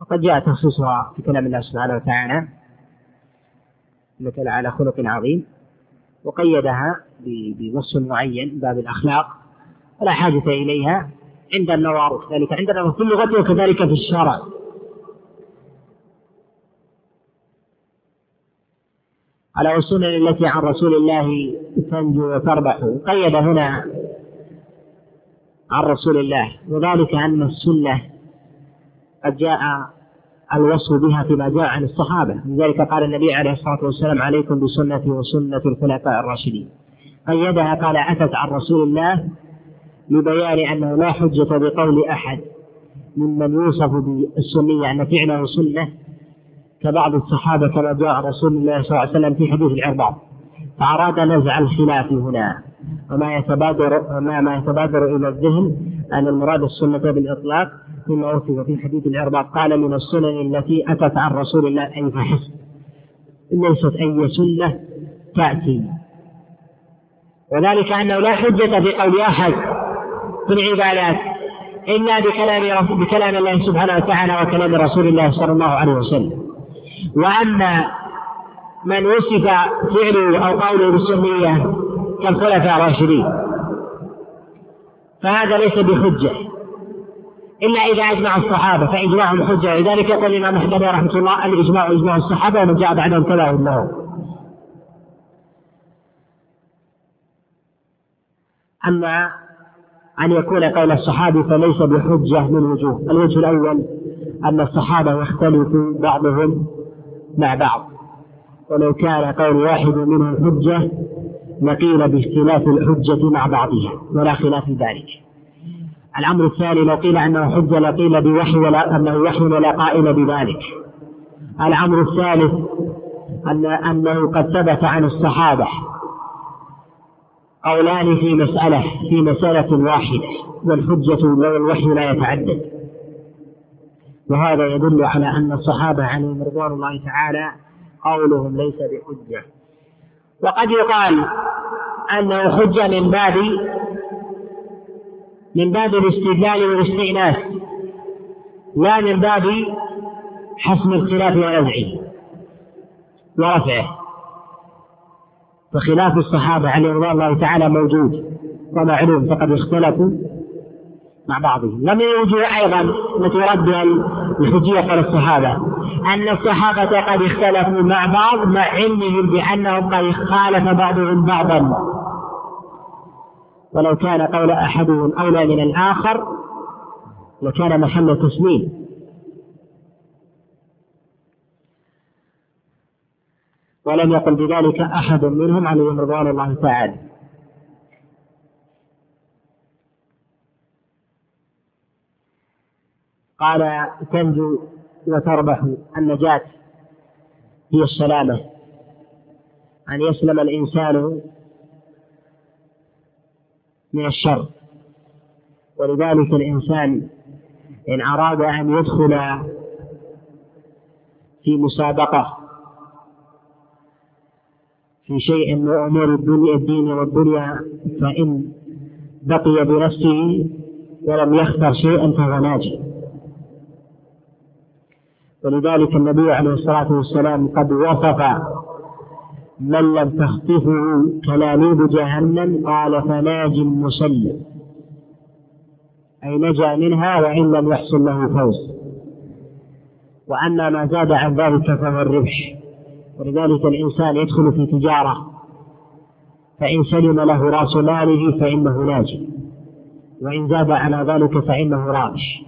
وقد جاء تخصيصها في كلام الله سبحانه وتعالى انك على خلق عظيم وقيدها بوصف معين باب الأخلاق ولا حاجة إليها عند النظر وكذلك عند النظر في اللغة وكذلك في الشرع. على السنن التي عن رسول الله تنجو وتربح قيد هنا عن رسول الله وذلك أن السنة قد جاء الوصف بها فيما جاء عن الصحابة. لذلك قال النبي عليه الصلاة والسلام عليكم بسنتي وسنة الخلفاء الراشدين. قيدها قال أتت عن رسول الله لبيان أنه لا حجة بقول أحد ممن يوصف بالسنية أن فعله سنة كبعض الصحابة كما جاء رسول الله صلى الله عليه وسلم في حديث العرباط فأراد نزع الخلاف هنا. وما يتبادر ما يتبادر إلى الذهن أن المراد السنة بالإطلاق مما وصف في حديث العرباط قال من السنن التي أتت عن رسول الله أي فحسب. ليست أي سنة تأتي. وذلك أنه لا حجة في قول أحد في العبادات إلا بكلام بكلام الله سبحانه وتعالى وكلام رسول الله صلى الله عليه وسلم. وأما من وصف فعله أو قوله بالسنية كالخلفاء الراشدين فهذا ليس بحجة. إلا إذا أجمع الصحابة فإجماعهم حجة. ولذلك يقول الإمام أحمد رحمة الله الإجماع إجماع الصحابة ومن جاء بعدهم تبعهم له أما أن يكون قول الصحابي فليس بحجة من وجوه. الوجه الأول أن الصحابة يختلف بعضهم مع بعض. ولو كان قول واحد منهم حجة لقيل باختلاف الحجة مع بعضها ولا خلاف ذلك. الأمر الثاني لو قيل أنه حجة لقيل بوحي ولا أنه وحي ولا قائل بذلك. الأمر الثالث أن أنه قد ثبت عن الصحابة قولان في مسألة في مسألة واحدة والحجة والوحي لا يتعدد. وهذا يدل على أن الصحابة عليهم رضوان الله تعالى قولهم ليس بحجة. وقد يقال أنه حجة من باب من باب الاستدلال والاستئناس لا من باب حسم الخلاف ونزعه ورفعه. فخلاف الصحابة عليهم رضوان الله تعالى موجود ومعلوم فقد اختلفوا مع بعضهم. ومن الوجوه أيضا التي بها الحجية على الصحابة أن الصحابة قد اختلفوا مع بعض مع علمهم بأنهم قد خالف بعضهم بعضا. ولو كان قول أحدهم أولى من الآخر لكان محل تسليم. ولم يقل بذلك أحد منهم عليهم رضوان الله تعالى. قال تنجو وتربح النجاة هي السلامة. أن يسلم الإنسان من الشر. ولذلك الإنسان إن أراد أن يدخل في مسابقة في شيء من أمور الدنيا الدين والدنيا فإن بقي بنفسه ولم يختر شيئا فهو ناجي ولذلك النبي عليه الصلاة والسلام قد وصف من لم تخطفه كلاليب جهنم قال فناج مسلم. أي نجا منها وإن لم يحصل له فوز. وأما ما زاد عن ذلك فهو الربح. ولذلك الإنسان يدخل في تجارة. فإن سلم له رأس ماله فإنه ناجي وإن زاد على ذلك فإنه رابح.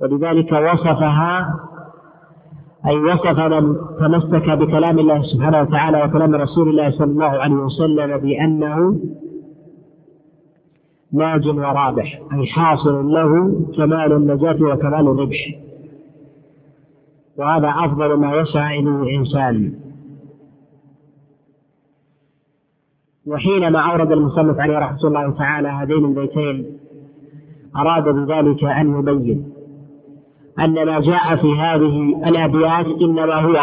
ولذلك وصفها أي وصف من تمسك بكلام الله سبحانه وتعالى وكلام رسول الله صلى الله عليه وسلم بأنه ناج ورابح أي حاصل له كمال النجاة وكمال الربح. وهذا أفضل ما يسعى إليه الإنسان. وحينما أورد المصنف عليه رحمة الله تعالى هذين البيتين أراد بذلك أن يبين. أن ما جاء في هذه الأبيات إنما هو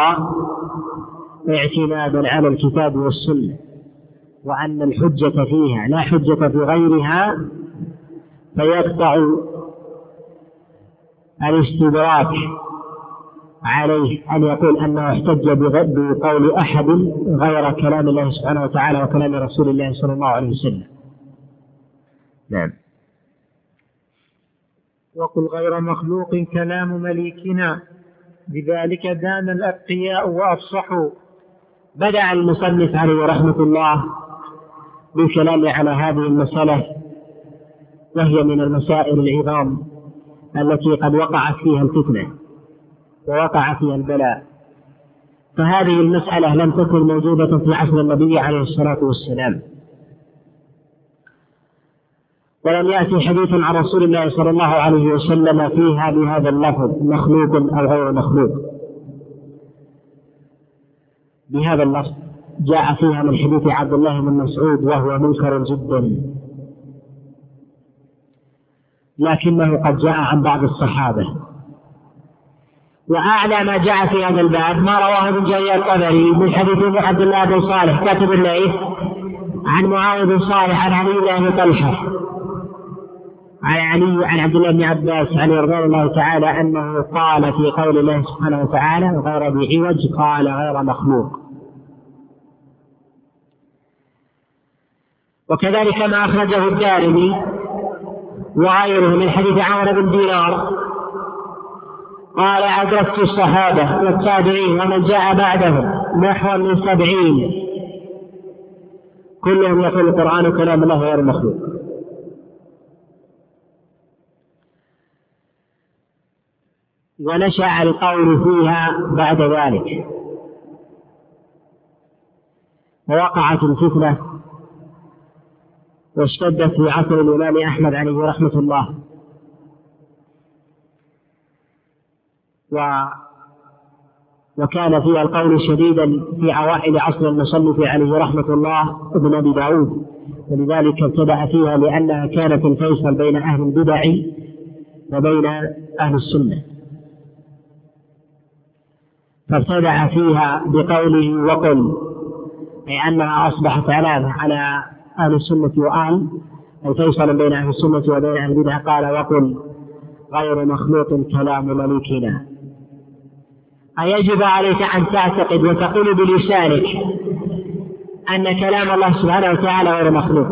اعتماد على الكتاب والسنة وأن الحجة فيها لا حجة في غيرها فيقطع الاستدراك عليه أن يقول أنه احتج بقول أحد غير كلام الله سبحانه وتعالى وكلام رسول الله صلى الله عليه وسلم. نعم. وقل غير مخلوق كلام مليكنا. بذلك دان الأتقياء وأفصحوا. بدأ المصنف عليه رحمة الله بالكلام على هذه المسألة وهي من المسائل العظام التي قد وقعت فيها الفتنة ووقع فيها البلاء. فهذه المسألة لم تكن موجودة في عصر النبي عليه الصلاة والسلام. ولم يأتي حديث عن رسول الله صلى الله عليه وسلم فيها بهذا اللفظ مخلوق أو غير مخلوق. بهذا اللفظ جاء فيها من حديث عبد الله بن مسعود وهو منكر جدا. لكنه قد جاء عن بعض الصحابة. وأعلى ما جاء في هذا الباب ما رواه ابن جرير الطبري من حديث عبد الله بن صالح كاتب الليث عن معاوية بن صالح عن علي بن أبي طلحة. عن علي عن عبد الله بن عباس عليه رضوان الله تعالى أنه قال في قول الله سبحانه وتعالى غير بعوج قال غير مخلوق. وكذلك ما أخرجه الدارمي وغيره من حديث عمرو بن دينار قال أدركت الصحابة والتابعين ومن جاء بعدهم نحو من سبعين كلهم يقول القرآن كلام الله غير مخلوق. ونشأ القول فيها بعد ذلك. ووقعت الفتنة واشتدت في عصر الإمام أحمد عليه رحمة الله. و وكان فيها القول شديدا في عوائل عصر المصنف عليه رحمة الله ابن أبي داود. ولذلك ابتدأ فيها لأنها كانت الفيصل بين أهل البدع وبين أهل السنة. فابتدع فيها بقوله وقل أي أنها أصبحت علامة على أهل السنة وأهل أي فيصلا بين أهل السنة وبين أهل البدع قال وقل غير مخلوق كلام مليكنا أيجب عليك أن تعتقد وتقول بلسانك أن كلام الله سبحانه وتعالى غير مخلوق.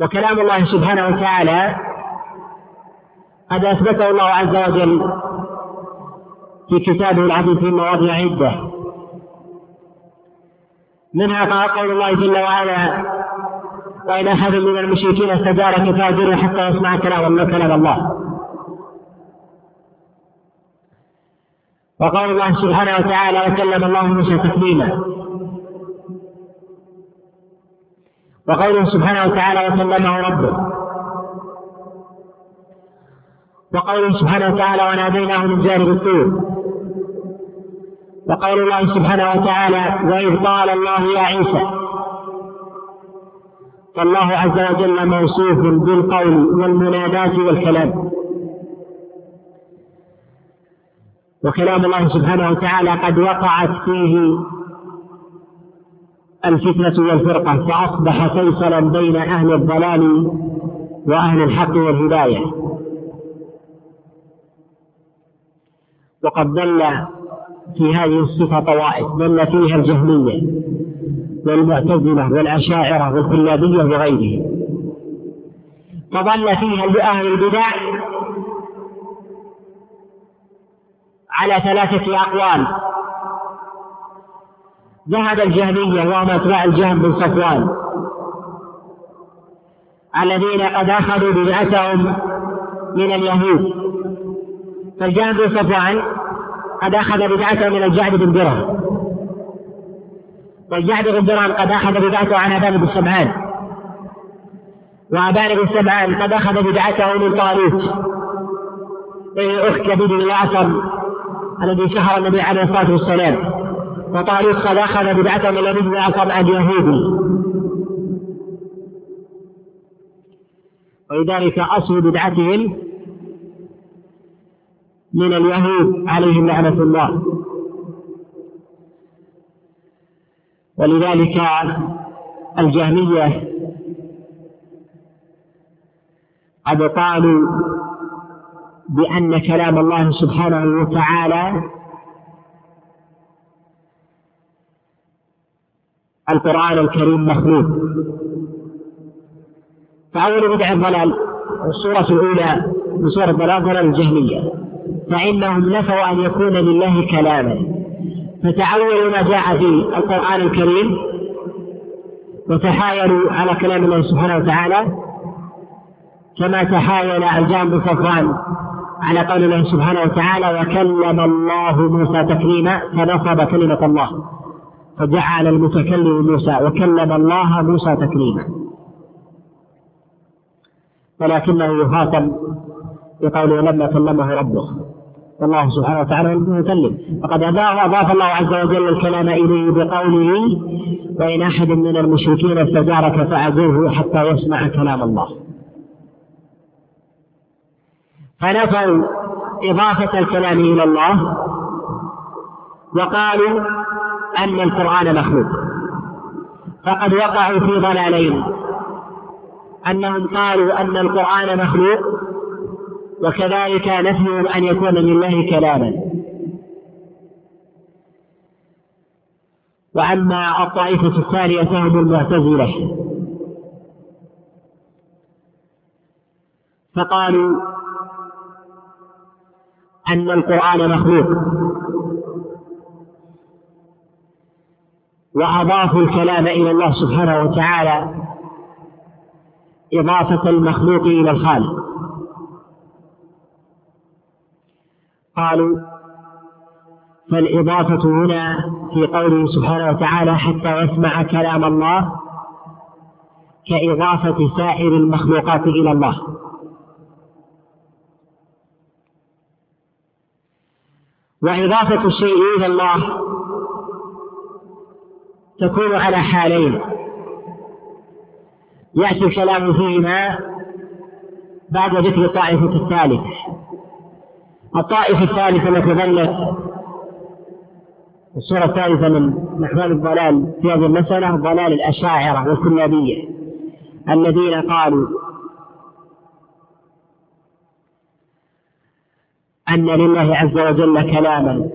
وكلام الله سبحانه وتعالى قد أثبته الله عز وجل في كتابه العظيم في مواضع عدة. منها قول الله جل وعلا وإن أحد من المشركين استجارك فأجره حتى يسمع كلام كلام الله. وقول الله سبحانه وتعالى وكلم الله موسى تكليما. وقوله سبحانه وتعالى وكلمه ربه. وقوله سبحانه وتعالى وناديناه من جانب الطور. وقول الله سبحانه وتعالى وإذ قال الله يا عيسى فالله عز وجل موصوف بالقول والمناداة والكلام. وكلام الله سبحانه وتعالى قد وقعت فيه الفتنة والفرقة فأصبح فيصلا بين أهل الضلال وأهل الحق والهداية. وقد ضل في هذه الصفة طوائف ضل فيها الجهمية والمعتزلة والأشاعرة والكلابية وغيرهم. وظل فيها أهل البدع على ثلاثة أقوال. ذهب الجهمية وهم أتباع الجهم بن صفوان الذين قد أخذوا بدعتهم من اليهود. فالجهم بن صفوان قد أخذ بدعته من الجعد بن درهم والجعد بن درهم قد أخذ بدعته عن أبان بن سمعان وأبان بن سمعان قد أخذ بدعته من طالوت أخت لبيد بن الأعصم الذي شهر النبي عليه الصلاة والسلام. وطالوت قد أخذ بدعته من لبيد بن الأعصم اليهودي. ولذلك أصل بدعتهم من اليهود عليهم لعنة الله. ولذلك الجهمية قد قالوا بأن كلام الله سبحانه وتعالى القرآن الكريم مخلوق. فأول بدع الضلال الصورة الأولى من سورة الضلال ضلال الجهمية. فإنهم نفوا أن يكون لله كلاما. فتعولوا ما جاء في القرآن الكريم وتحايلوا على كلام الله سبحانه وتعالى كما تحايل الجام بن على قول الله سبحانه وتعالى وكلم الله موسى تكليما فنصب كلمة الله فجعل المتكلم موسى وكلم الله موسى تكليما. ولكنه يخاطب بقوله لما كلمه ربه والله سبحانه وتعالى المتكلم وقد أضاف الله عز وجل الكلام إليه بقوله وإن أحد من المشركين استجارك فأجره حتى يسمع كلام الله. فنفوا إضافة الكلام إلى الله وقالوا أن القرآن مخلوق. فقد وقعوا في ضلالين. أنهم قالوا أن القرآن مخلوق وكذلك نفيهم أن يكون لله كلاما. وأما الطائفة الثانية فهم المعتزلة. فقالوا أن القرآن مخلوق. وأضافوا الكلام إلى الله سبحانه وتعالى إضافة المخلوق إلى الخالق. قالوا فالإضافة هنا في قوله سبحانه وتعالى حتى يسمع كلام الله كإضافة سائر المخلوقات إلى الله. وإضافة الشيء إلى الله تكون على حالين. يأتي الكلام فيهما بعد ذكر الطائفة الثالثة. الطائفة الثالثة ظلت الصورة الثالثة من أحوال الضلال في هذه المسألة ضلال الأشاعرة والكلابية. الذين قالوا أن لله عز وجل كلاما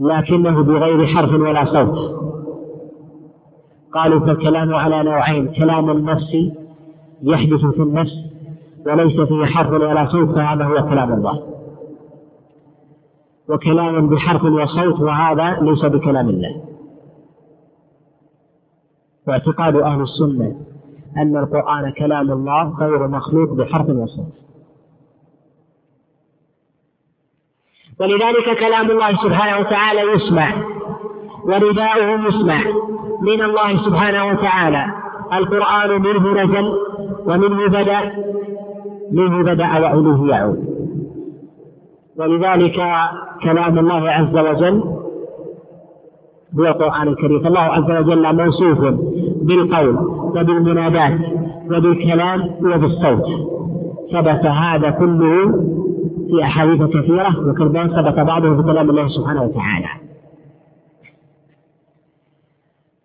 لكنه بغير حرف ولا صوت. قالوا فالكلام على نوعين كلام النفس يحدث في النفس وليس فيه حرف ولا صوت فهذا هو كلام الله. وكلام بحرف وصوت وهذا ليس بكلام الله. واعتقاد أهل السنة أن القرآن كلام الله غير مخلوق بحرف وصوت. ولذلك كلام الله سبحانه وتعالى يسمع ورداؤه يسمع من الله سبحانه وتعالى. القرآن منه نزل ومنه بدأ منه بدأ وإليه يعود ولذلك كلام الله عز وجل هو القرآن الكريم. فالله عز وجل موصوف بالقول وبالمنادات وبالكلام وبالصوت. ثبت هذا كله في أحاديث كثيرة وكذلك ثبت بعضه في كلام الله سبحانه وتعالى.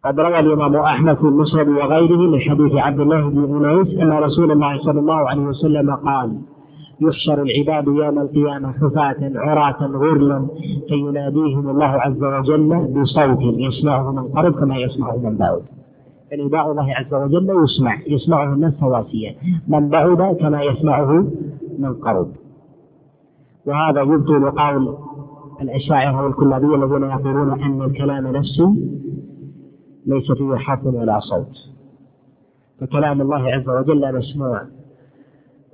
قد روى الإمام أحمد في المسند وغيره من حديث عبد الله بن أنيس أن رسول الله صلى الله عليه وسلم قال يحشر العباد يوم القيامة حفاة عراة غرلا فيناديهم الله عز وجل بصوت يسمعه من قرب كما يسمعه من بعد. فنداء الله عز وجل يسمع يسمعه الناس سواسيا من بعد كما يسمعه من قرب. وهذا يبطل قول الأشاعرة والكلابية الذين يقولون أن الكلام نفسه ليس فيه حرف ولا صوت. فكلام الله عز وجل مسموع.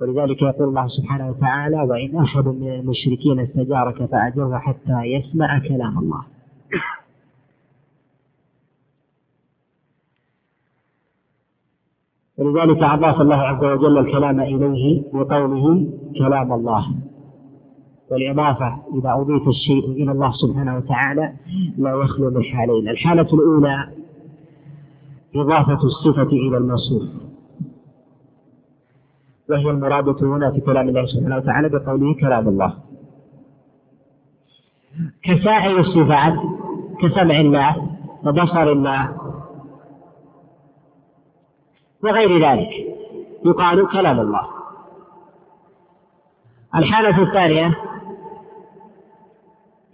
ولذلك يقول الله سبحانه وتعالى وإن أحد من المشركين استجارك فأجره حتى يسمع كلام الله. ولذلك أضاف الله عز وجل الكلام إليه بقوله كلام الله. والإضافة إذا أضيف الشيء إلى الله سبحانه وتعالى لا يخلو من حالين. الحالة الأولى إضافة الصفة إلى الموصوف. وهي المرادة هنا في كلام الله سبحانه وتعالى بقوله كلام الله. كسائر الصفات كسمع الله وبصر الله وغير ذلك يقال كلام الله. الحالة الثانية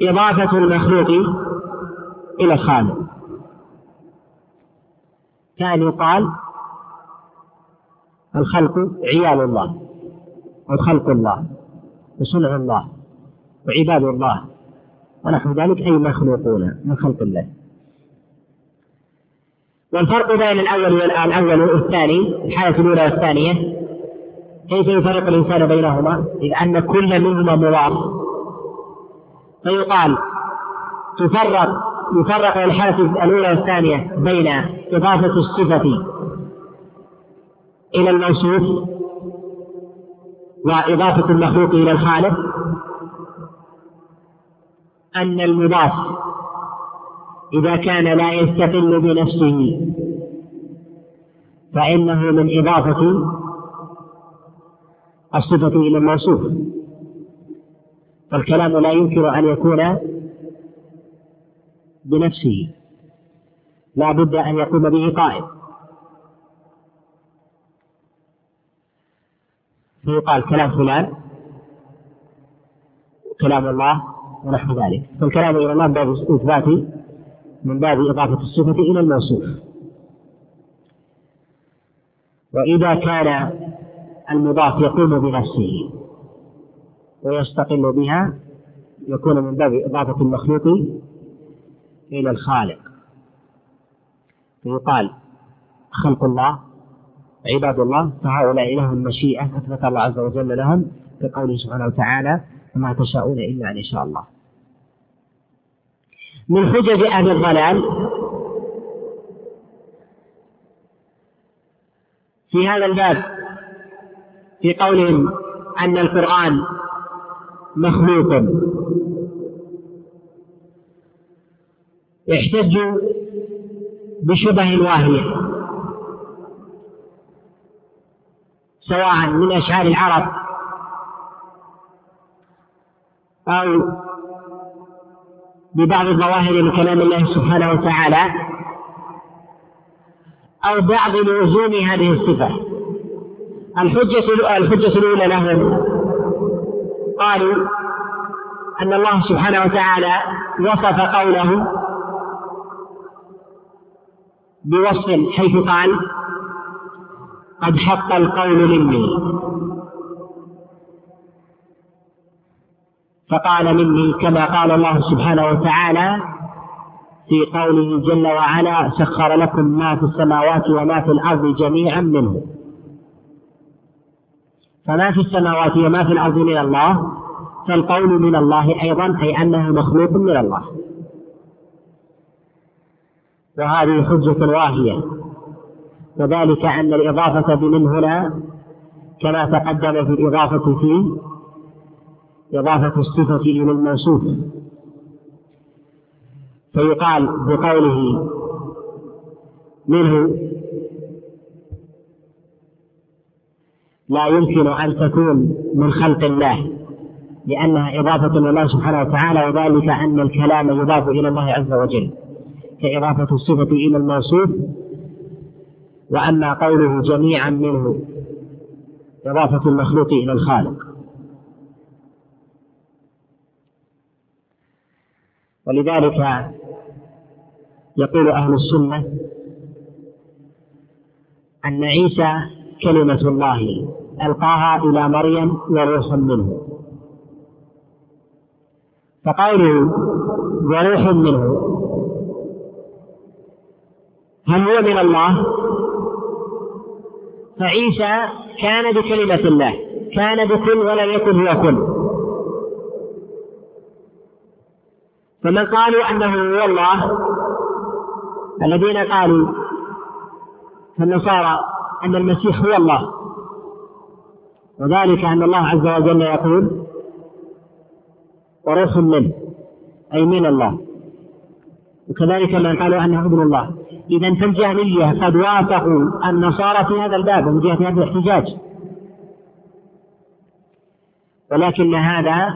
إضافة المخلوق إلى الخالق. كان يقال الخلق عيال الله أو خلق الله وصنع الله وعباد الله ونحو ذلك أي مخلوقون من خلق الله. والفرق بين الأول والأول والثاني الحالة الأولى والثانية كيف يفرق الإنسان بينهما؟ إذ أن كل منهما مضاف. فيقال تفرق يفرق الحالة الأولى والثانية بين إضافة الصفة إلى الموصوف وإضافة المخلوق إلى الخالق أن المضاف إذا كان لا يستقل بنفسه فإنه من إضافة الصفة إلى الموصوف. فالكلام لا يمكن أن يكون بنفسه. لا بد أن يقوم به قائم فيقال كلام فلان كلام الله ونحو ذلك. فالكلام إلى الله من باب إثبات من باب إضافة الصفة إلى الموصوف. وإذا كان المضاف يقوم بنفسه ويستقل بها يكون من باب إضافة المخلوق إلى الخالق. فيقال خلق الله عباد الله فهؤلاء لهم مشيئة أثبت الله عز وجل لهم بقوله سبحانه وتعالى وما تشاءون إلا أن يشاء الله من حجج أهل الضلال في هذا الباب في قولهم أن القرآن مخلوق. يحتج بشبه واهية. سواء من أشعار العرب أو ببعض الظواهر من كلام الله سبحانه وتعالى أو بعض لزوم هذه الصفة. الحجة الحجة الأولى لهم قالوا أن الله سبحانه وتعالى وصف قوله بوصف حيث قال قد حق القول مني. فقال مني كما قال الله سبحانه وتعالى في قوله جل وعلا سخر لكم ما في السماوات وما في الأرض جميعا منه. فما في السماوات وما في الأرض من الله فالقول من الله أيضا أي أنه مخلوق من الله. وهذه حجة واهية. وذلك أن الإضافة بمن هنا كما تقدم في الإضافة في إضافة الصفة إلى الموصوف فيقال بقوله منه لا يمكن أن تكون من خلق الله لأنها إضافة إلى الله سبحانه وتعالى وذلك أن الكلام يضاف إلى الله عز وجل. كإضافة الصفة إلى الموصوف وأما قوله جميعا منه إضافة المخلوق إلى الخالق. ولذلك يقول أهل السنة أن عيسى كلمة الله ألقاها إلى مريم وروح منه. فقوله وروح منه هل هو من الله؟ فعيسى كان بكلمة الله كان بكل ولم يكن هو كل. فمن قالوا أنه هو الله؟ الذين قالوا فالنصارى أن المسيح هو الله. وذلك أن الله عز وجل يقول وروح منه أي من الله. وكذلك من قالوا أنه ابن الله. إذا فالجهمية قد وافقوا النصارى في هذا الباب من جهة هذا الاحتجاج. ولكن هذا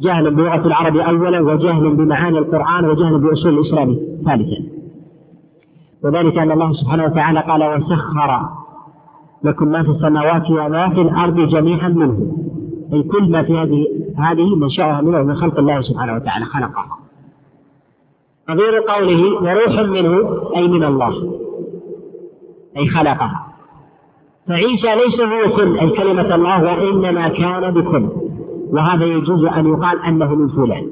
جهل بلغة العرب أولا وجهل بمعاني القرآن وجهل بأصول الإسلام ثالثا. وذلك أن الله سبحانه وتعالى قال وسخر لكم ما في السماوات وما في الأرض جميعا منه. أي كل ما في هذه هذه منشأها منه من خلق الله سبحانه وتعالى خلقها نظير قوله وروح منه أي من الله. أي خلقها. فعيسى ليس هو كل أي كلمة الله وإنما كان بكل وهذا يجوز أن يقال أنه من فلان.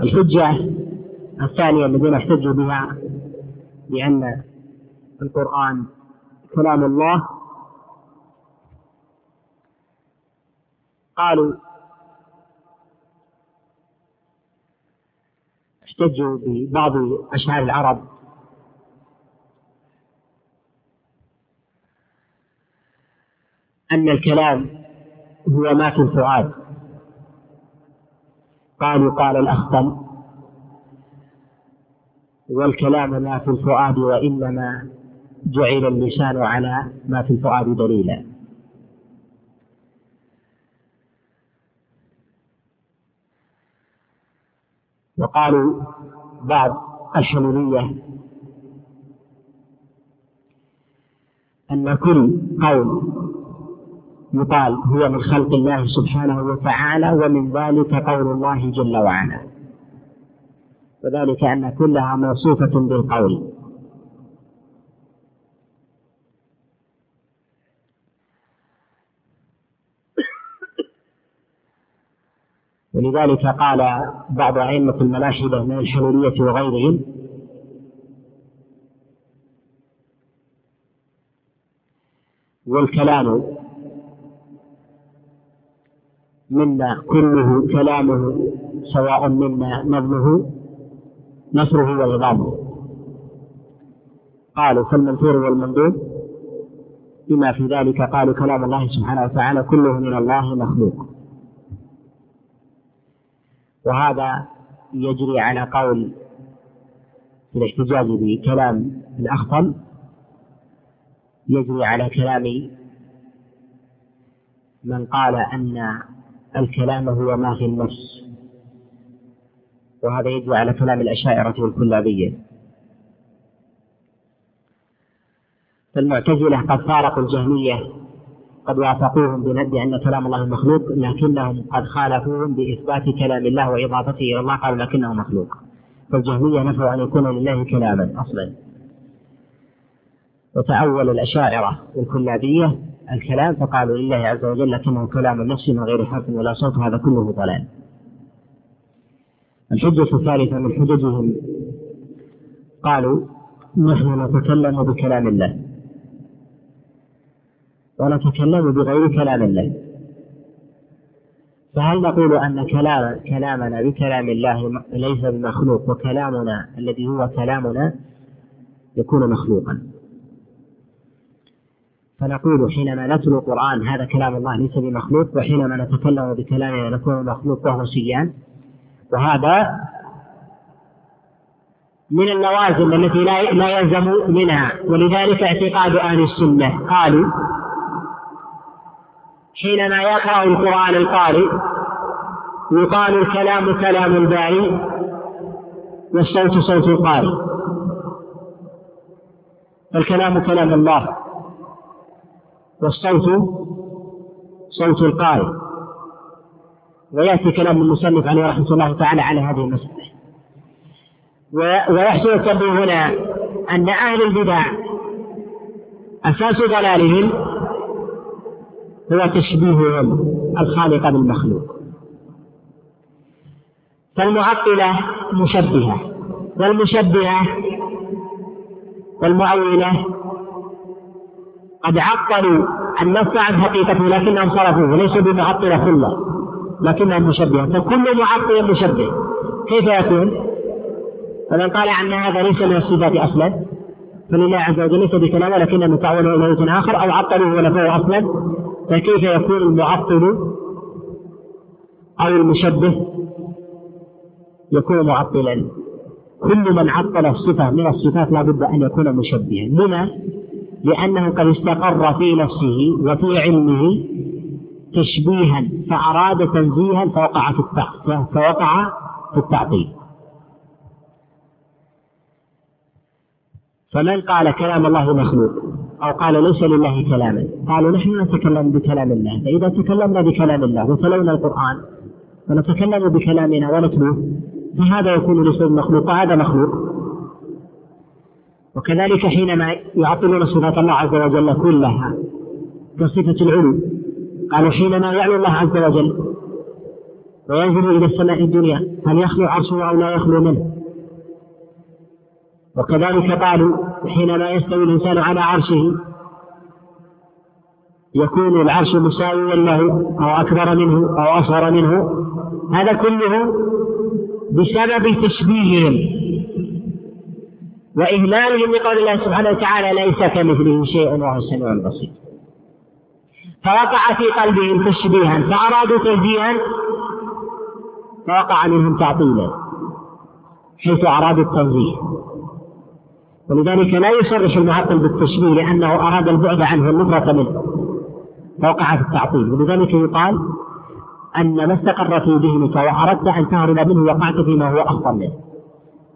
الحجة الثانية الذين احتجوا بها بأن القرآن كلام الله قالوا احتجوا ببعض أشعار العرب. أن الكلام هو ما في الفؤاد. قالوا قال الأخطل والكلام ما في الفؤاد وإنما جعل اللسان على ما في الفؤاد دليلا. وقالوا بعض الحلولية أن كل قول يقال هو من خلق الله سبحانه وتعالى ومن ذلك قول الله جل وعلا. وذلك أن كلها موصوفة بالقول. ولذلك قال بعض أئمة الملاحدة من الحلولية وغيرهم والكلام منا كله كلامه سواء منا نظمه نصره وعظامه قالوا فالمنثور والمندوب بما في ذلك قالوا كلام الله سبحانه وتعالى كله من الله مخلوق. وهذا يجري على قول في الاحتجاج بكلام الأخطل يجري على كلام من قال أن الكلام هو ما في النص. وهذا يجري على كلام الأشاعرة والكلابية. فالمعتزلة قد فارقوا الجهمية قد وافقوهم بأن كلام الله مخلوق لكنهم قد خالفوهم بإثبات كلام الله وإضافته إلى الله قالوا لكنه مخلوق. فالجهمية نفوا أن يكون لله كلاما أصلا. وتأول الأشاعرة والكلابية الكلام فقالوا لله عز وجل لكنه كلام النفس من غير حرف ولا صوت هذا كله ضلال. الحجة الثالثة من حججهم قالوا نحن نتكلم بكلام الله. ونتكلم بغير كلام الله. فهل نقول أن كلام كلامنا بكلام الله ليس بمخلوق وكلامنا الذي هو كلامنا يكون مخلوقا؟ فنقول حينما نتلو القرآن هذا كلام الله ليس بمخلوق وحينما نتكلم بكلامنا نكون مخلوق وهو سيان وهذا من اللوازم التي لا لا يلزم منها. ولذلك اعتقاد أهل السنة قالوا حينما يقرأ القرآن القارئ يقال الكلام كلام الباري والصوت صوت القارئ. الكلام كلام الله والصوت صوت القارئ. ويأتي كلام المصنف عليه رحمة الله تعالى على هذه المسألة. ويحصل التنبيه هنا أن أهل البدع أساس ضلالهم هو تشبيههم الخالق بالمخلوق. فالمعطلة مشبهة والمشبهة والمعولة قد عطلوا النص عن حقيقته لكنهم صرفوه وليسوا بمعطلة كله لكنهم مشبهة. فكل معطل مشبه. كيف يكون؟ فمن قال أن هذا ليس من الصفات أصلا فلله عز وجل ليس بكلامه لكنه متعول إلى وجه آخر أو عطلوه ونفوه أصلا. فكيف يكون المعطل أو المشبه؟ يكون معطلا. كل من عطل صفة من الصفات لا بد أن يكون مشبها. لما؟ لأنه قد استقر في نفسه وفي علمه تشبيها فأراد تنزيها فوقع في فوقع في التعطيل. فمن قال كلام الله مخلوق أو قال ليس لله كلاما قالوا نحن نتكلم بكلام الله فإذا تكلمنا بكلام الله وتلونا القرآن ونتكلم بكلامنا ونتلوه فهذا يكون ليس مخلوق وهذا مخلوق. وكذلك حينما يعطلون صفات الله عز وجل كلها كصفة العلو قالوا حينما يعلو الله عز وجل وينزل إلى السماء الدنيا هل يخلو عرشه أو لا يخلو منه؟ وكذلك قالوا حينما يستوي الإنسان على عرشه يكون العرش مساويا له أو أكبر منه أو أصغر منه. هذا كله بسبب تشبيههم وإهمالهم لقول الله سبحانه وتعالى ليس كمثله شيء وهو السميع البصير. فوقع في قلبهم تشبيها فأرادوا تنزيها فوقع منهم تعطيلا حيث أرادوا التنزيه ولذلك لا يصرح المعطل بالتشبيه لأنه أراد البعد عنه النفرة منه. فوقع في التعطيل. ولذلك يقال أن ما استقر في ذهنك وأردت أن تهرب منه وقعت فيما هو أخطر منه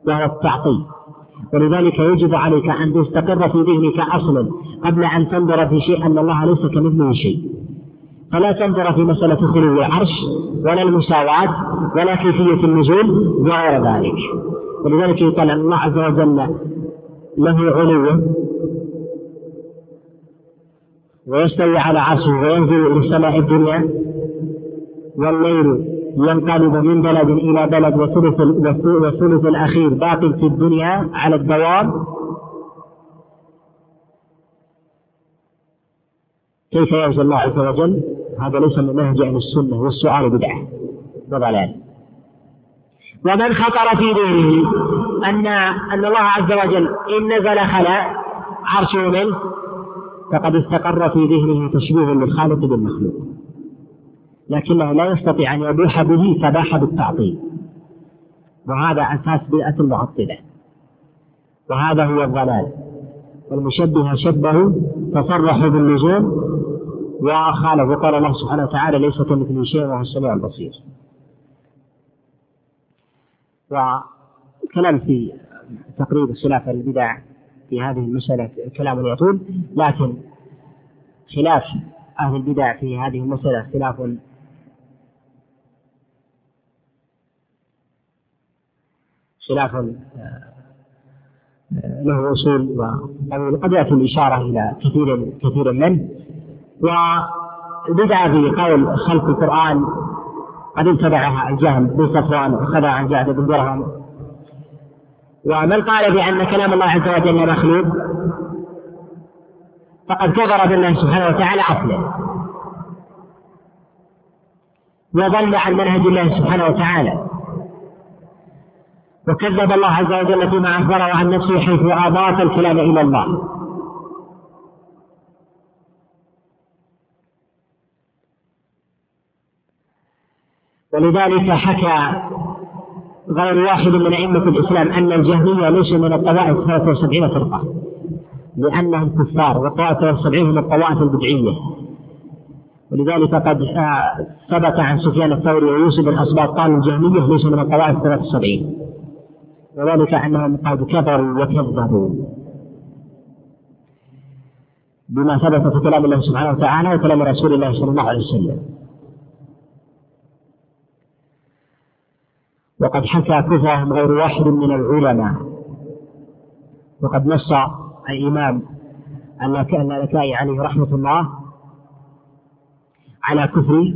وهو التعطيل. ولذلك يجب عليك أن تستقر في ذهنك أصلا قبل أن تنظر في شيء أن الله ليس كمثله شيء. فلا تنظر في مسألة خلو العرش ولا المساواة ولا كيفية النزول وغير ذلك. ولذلك يقال أن الله عز وجل له علو. ويستوي على عرشه وينزل إلى السماء الدنيا. والليل ينقلب من بلد إلى بلد وثلث والثلث الأخير باق في الدنيا على الدوام. كيف ينزل الله عز وجل؟ هذا ليس من نهج أهل السنة والسؤال بدعة. وضلال ومن خطر في ذهنه أن أن الله عز وجل إن نزل خلا عرشه منه فقد استقر في ذهنه تشبيه للخالق بالمخلوق. لكنه لا يستطيع أن يبوح به فباح بالتعطيل. وهذا أساس بيئة المعطلة. وهذا هو الضلال. والمشبهة شبهوا فصرحوا باللزوم وخالفوا قال الله سبحانه وتعالى ليس كمثله شيء وهو السميع البصير. وكلام في تقريب خلاف البدع في هذه المسألة كلام يطول لكن خلاف أهل البدع في هذه المسألة خلاف خلاف آه، له أصول وقد يأتي الإشارة إلى كثير كثير منه وبدع في قول خلق القرآن قد اتبعها الجهم بن صفوان وخذها عن جعد بن درهم. ومن قال بأن كلام الله عز وجل مخلوق فقد كفر بالله سبحانه وتعالى عقله وضل عن منهج الله سبحانه وتعالى. وكذب الله عز وجل فيما أخبره عن نفسه حيث أضاف الكلام إلى الله. ولذلك حكى غير واحد من أئمة الإسلام أن الجهمية ليسوا من الطوائف 73 فرقة لأنهم كفار والطوائف 73 من الطوائف البدعية. ولذلك قد آه، ثبت عن سفيان الثوري ويوسف بن أسباط قال الجهمية ليسوا من الطوائف 73 وذلك أنهم قد كفروا وكذبوا. بما ثبت في كلام الله سبحانه وتعالى وكلام رسول الله صلى الله عليه وسلم. وقد حكى كفرهم غير واحد من العلماء. وقد نص الإمام اللكائي عليه رحمة الله على كفر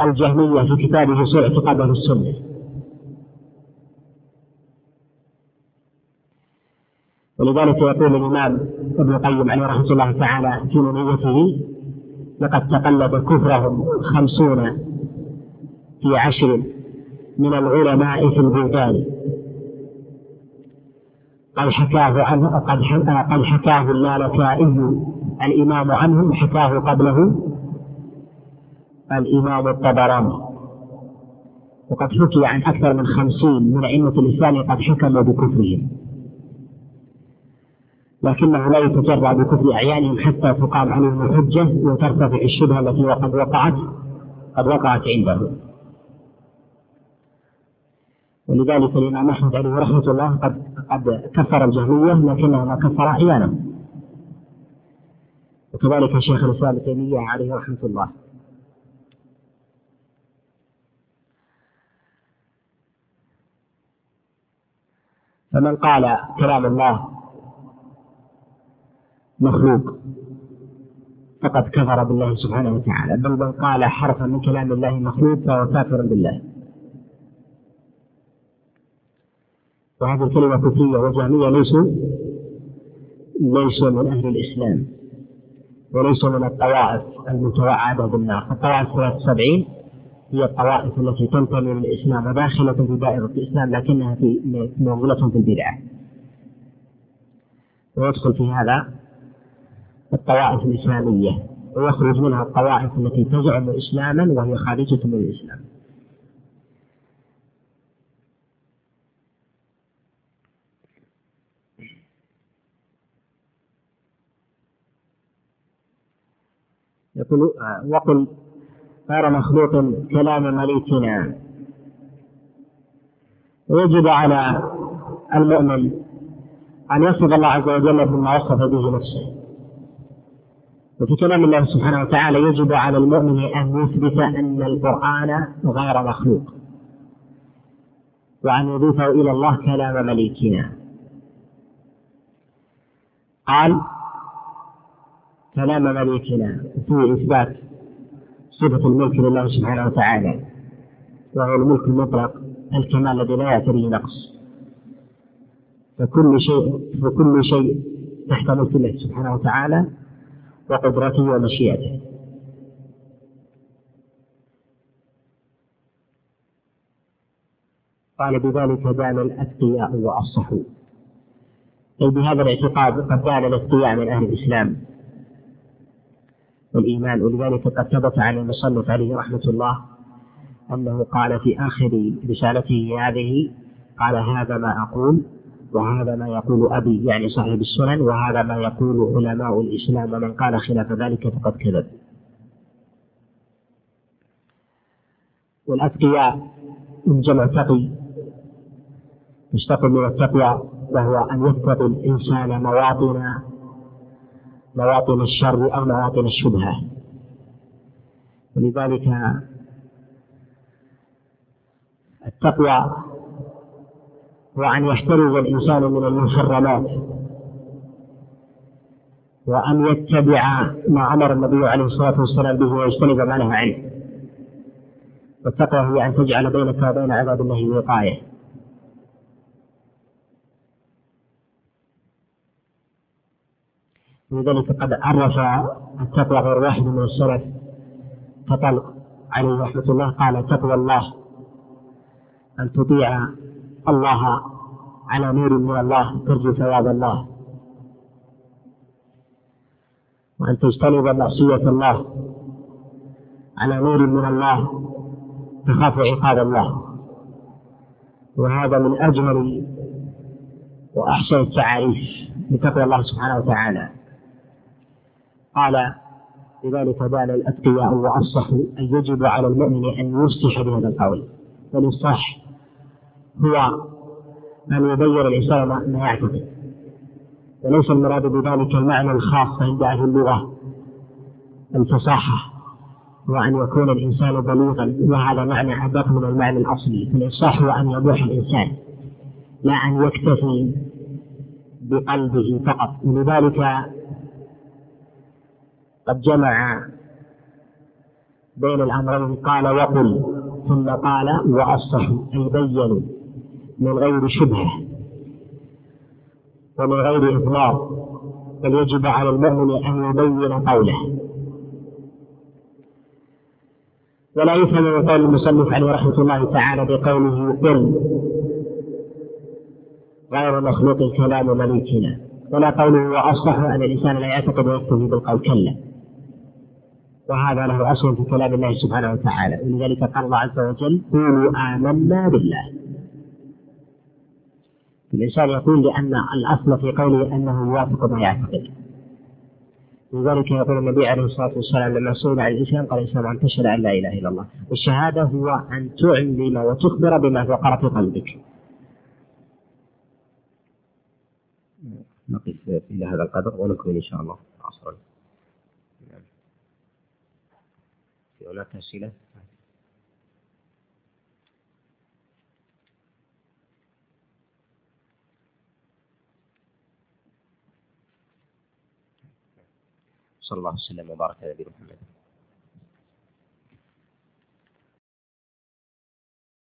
الجهمية في كتابه سوء اعتقاد أهل السنة. ولذلك يقول الإمام ابن القيم عليه رحمة الله تعالى في نونيته لقد تقلد كفرهم خمسون في عشر من العلماء في البلدان. قد حكاه عنه قد قد حكاه اللالكائي الإمام عنه حكاه قبله الإمام الطبراني. وقد حكي عن أكثر من خمسين من أئمة الإسلام قد حكموا بكفرهم. لكنه لا يتجرع بكفر أعيانهم حتى تقام عليهم الحجة وترتفع الشبهة التي قد وقعت قد وقعت عنده. ولذلك الإمام أحمد عليه رحمة الله قد قد كفر الجهمية لكنه ما كفر أعيانا وكذلك شيخ الإسلام ابن تيمية عليه رحمة الله. فمن قال كلام الله مخلوق فقد كفر بالله سبحانه وتعالى. بل من قال حرفا من كلام الله مخلوق فهو كافر بالله. وهذه الكلمة كفرية وجهمية ليسوا ليسوا من أهل الإسلام. وليسوا من الطوائف المتوعدة بالنار. الطوائف 73 هي الطوائف التي تنتمي للإسلام وداخلة في دائرة الإسلام لكنها في موصولة في البدعة ويدخل في هذا الطوائف الإسلامية ويخرج منها الطوائف التي تزعم إسلاما وهي خارجة من الإسلام. يقول وقل غير مخلوق كلام مليكنا ويجب على المؤمن أن يصف الله عز وجل بما وصف به نفسه. وفي كلام الله سبحانه وتعالى يجب على المؤمن أن يثبت أن القرآن غير مخلوق وأن يضيفه إلى الله كلام مليكنا. قال كلام مليكنا في إثبات صفة الملك لله سبحانه وتعالى وهو الملك المطلق الكمال الذي لا يعتريه نقص. فكل شيء فكل شيء تحت ملك الله سبحانه وتعالى وقدرته ومشيئته. قال بذلك دان الأتقياء وأصحوا. أي بهذا الاعتقاد قد دان الأتقياء من أهل الإسلام. والإيمان ولذلك قد ثبت عن المصنف عليه رحمة الله أنه قال في آخر رسالته هذه قال هذا ما أقول وهذا ما يقول أبي يعني صاحب السنن وهذا ما يقول علماء الإسلام ومن قال خلاف ذلك فقد كذب. والأتقياء من جمع تقي يشتق من التقوى وهو أن يتقي الإنسان مواطن مواطن الشر أو مواطن الشبهة. ولذلك التقوى وأن يحترز الإنسان من المحرمات وأن يتبع ما أمر النبي عليه الصلاة والسلام به ويجتنب ما نهى عنه. والتقوى هي أن تجعل بينك وبين عذاب الله وقاية. لذلك قد عرف التقوى غير واحد من السلف. فقال عليه رحمة الله قال تقوى الله أن تطيع الله على نور من الله ترجو ثواب الله. وأن تجتنب معصية الله على نور من الله تخاف عقاب الله. وهذا من أجمل وأحسن التعاريف لتقوى الله سبحانه وتعالى. قال لذلك بان الأتقياء وأصحوا أن يجب على المؤمن أن يصلح بهذا القول. والإصلاح هو أن يبين الإنسان ما يعتقد. وليس المراد بذلك المعنى الخاص عند أهل اللغة الفصاحة هو أن يكون الإنسان بليغا. وهذا معنى أدق من المعنى الأصلي. فالإصلاح هو أن يبوح الإنسان لا أن يكتفي بقلبه فقط. ولذلك قد جمع بين الأمرين قال وقل ثم قال وأصلحوا أي بينوا من غير شبهة ومن غير إضرار بل يجب على المؤمن أن يبين قوله. ولا يفهم من قول المصنف عليه رحمة الله تعالى بقوله قل غير مخلوق كلام مليكنا. ولا قوله وأصلح أن الإنسان لا يعتقد ويكتفي بالقول كلا. وهذا له أصل في كلام الله سبحانه وتعالى. ولذلك قال الله عز وجل قولوا آمنا بالله. الإنسان يقول لأن الأصل في قوله أنه يوافق ما يعتقد. لذلك يقول النبي عليه الصلاة والسلام لما سئل عن الإسلام قال الإسلام أن تشهد أن لا إله إلا الله. والشهادة هو أن تعلم وتخبر بما وقر في قلبك. نقف إلى هذا القدر ونكمل إن شاء الله. عصرا في هناك أسئلة صلى الله وسلم وبارك على نبينا محمد.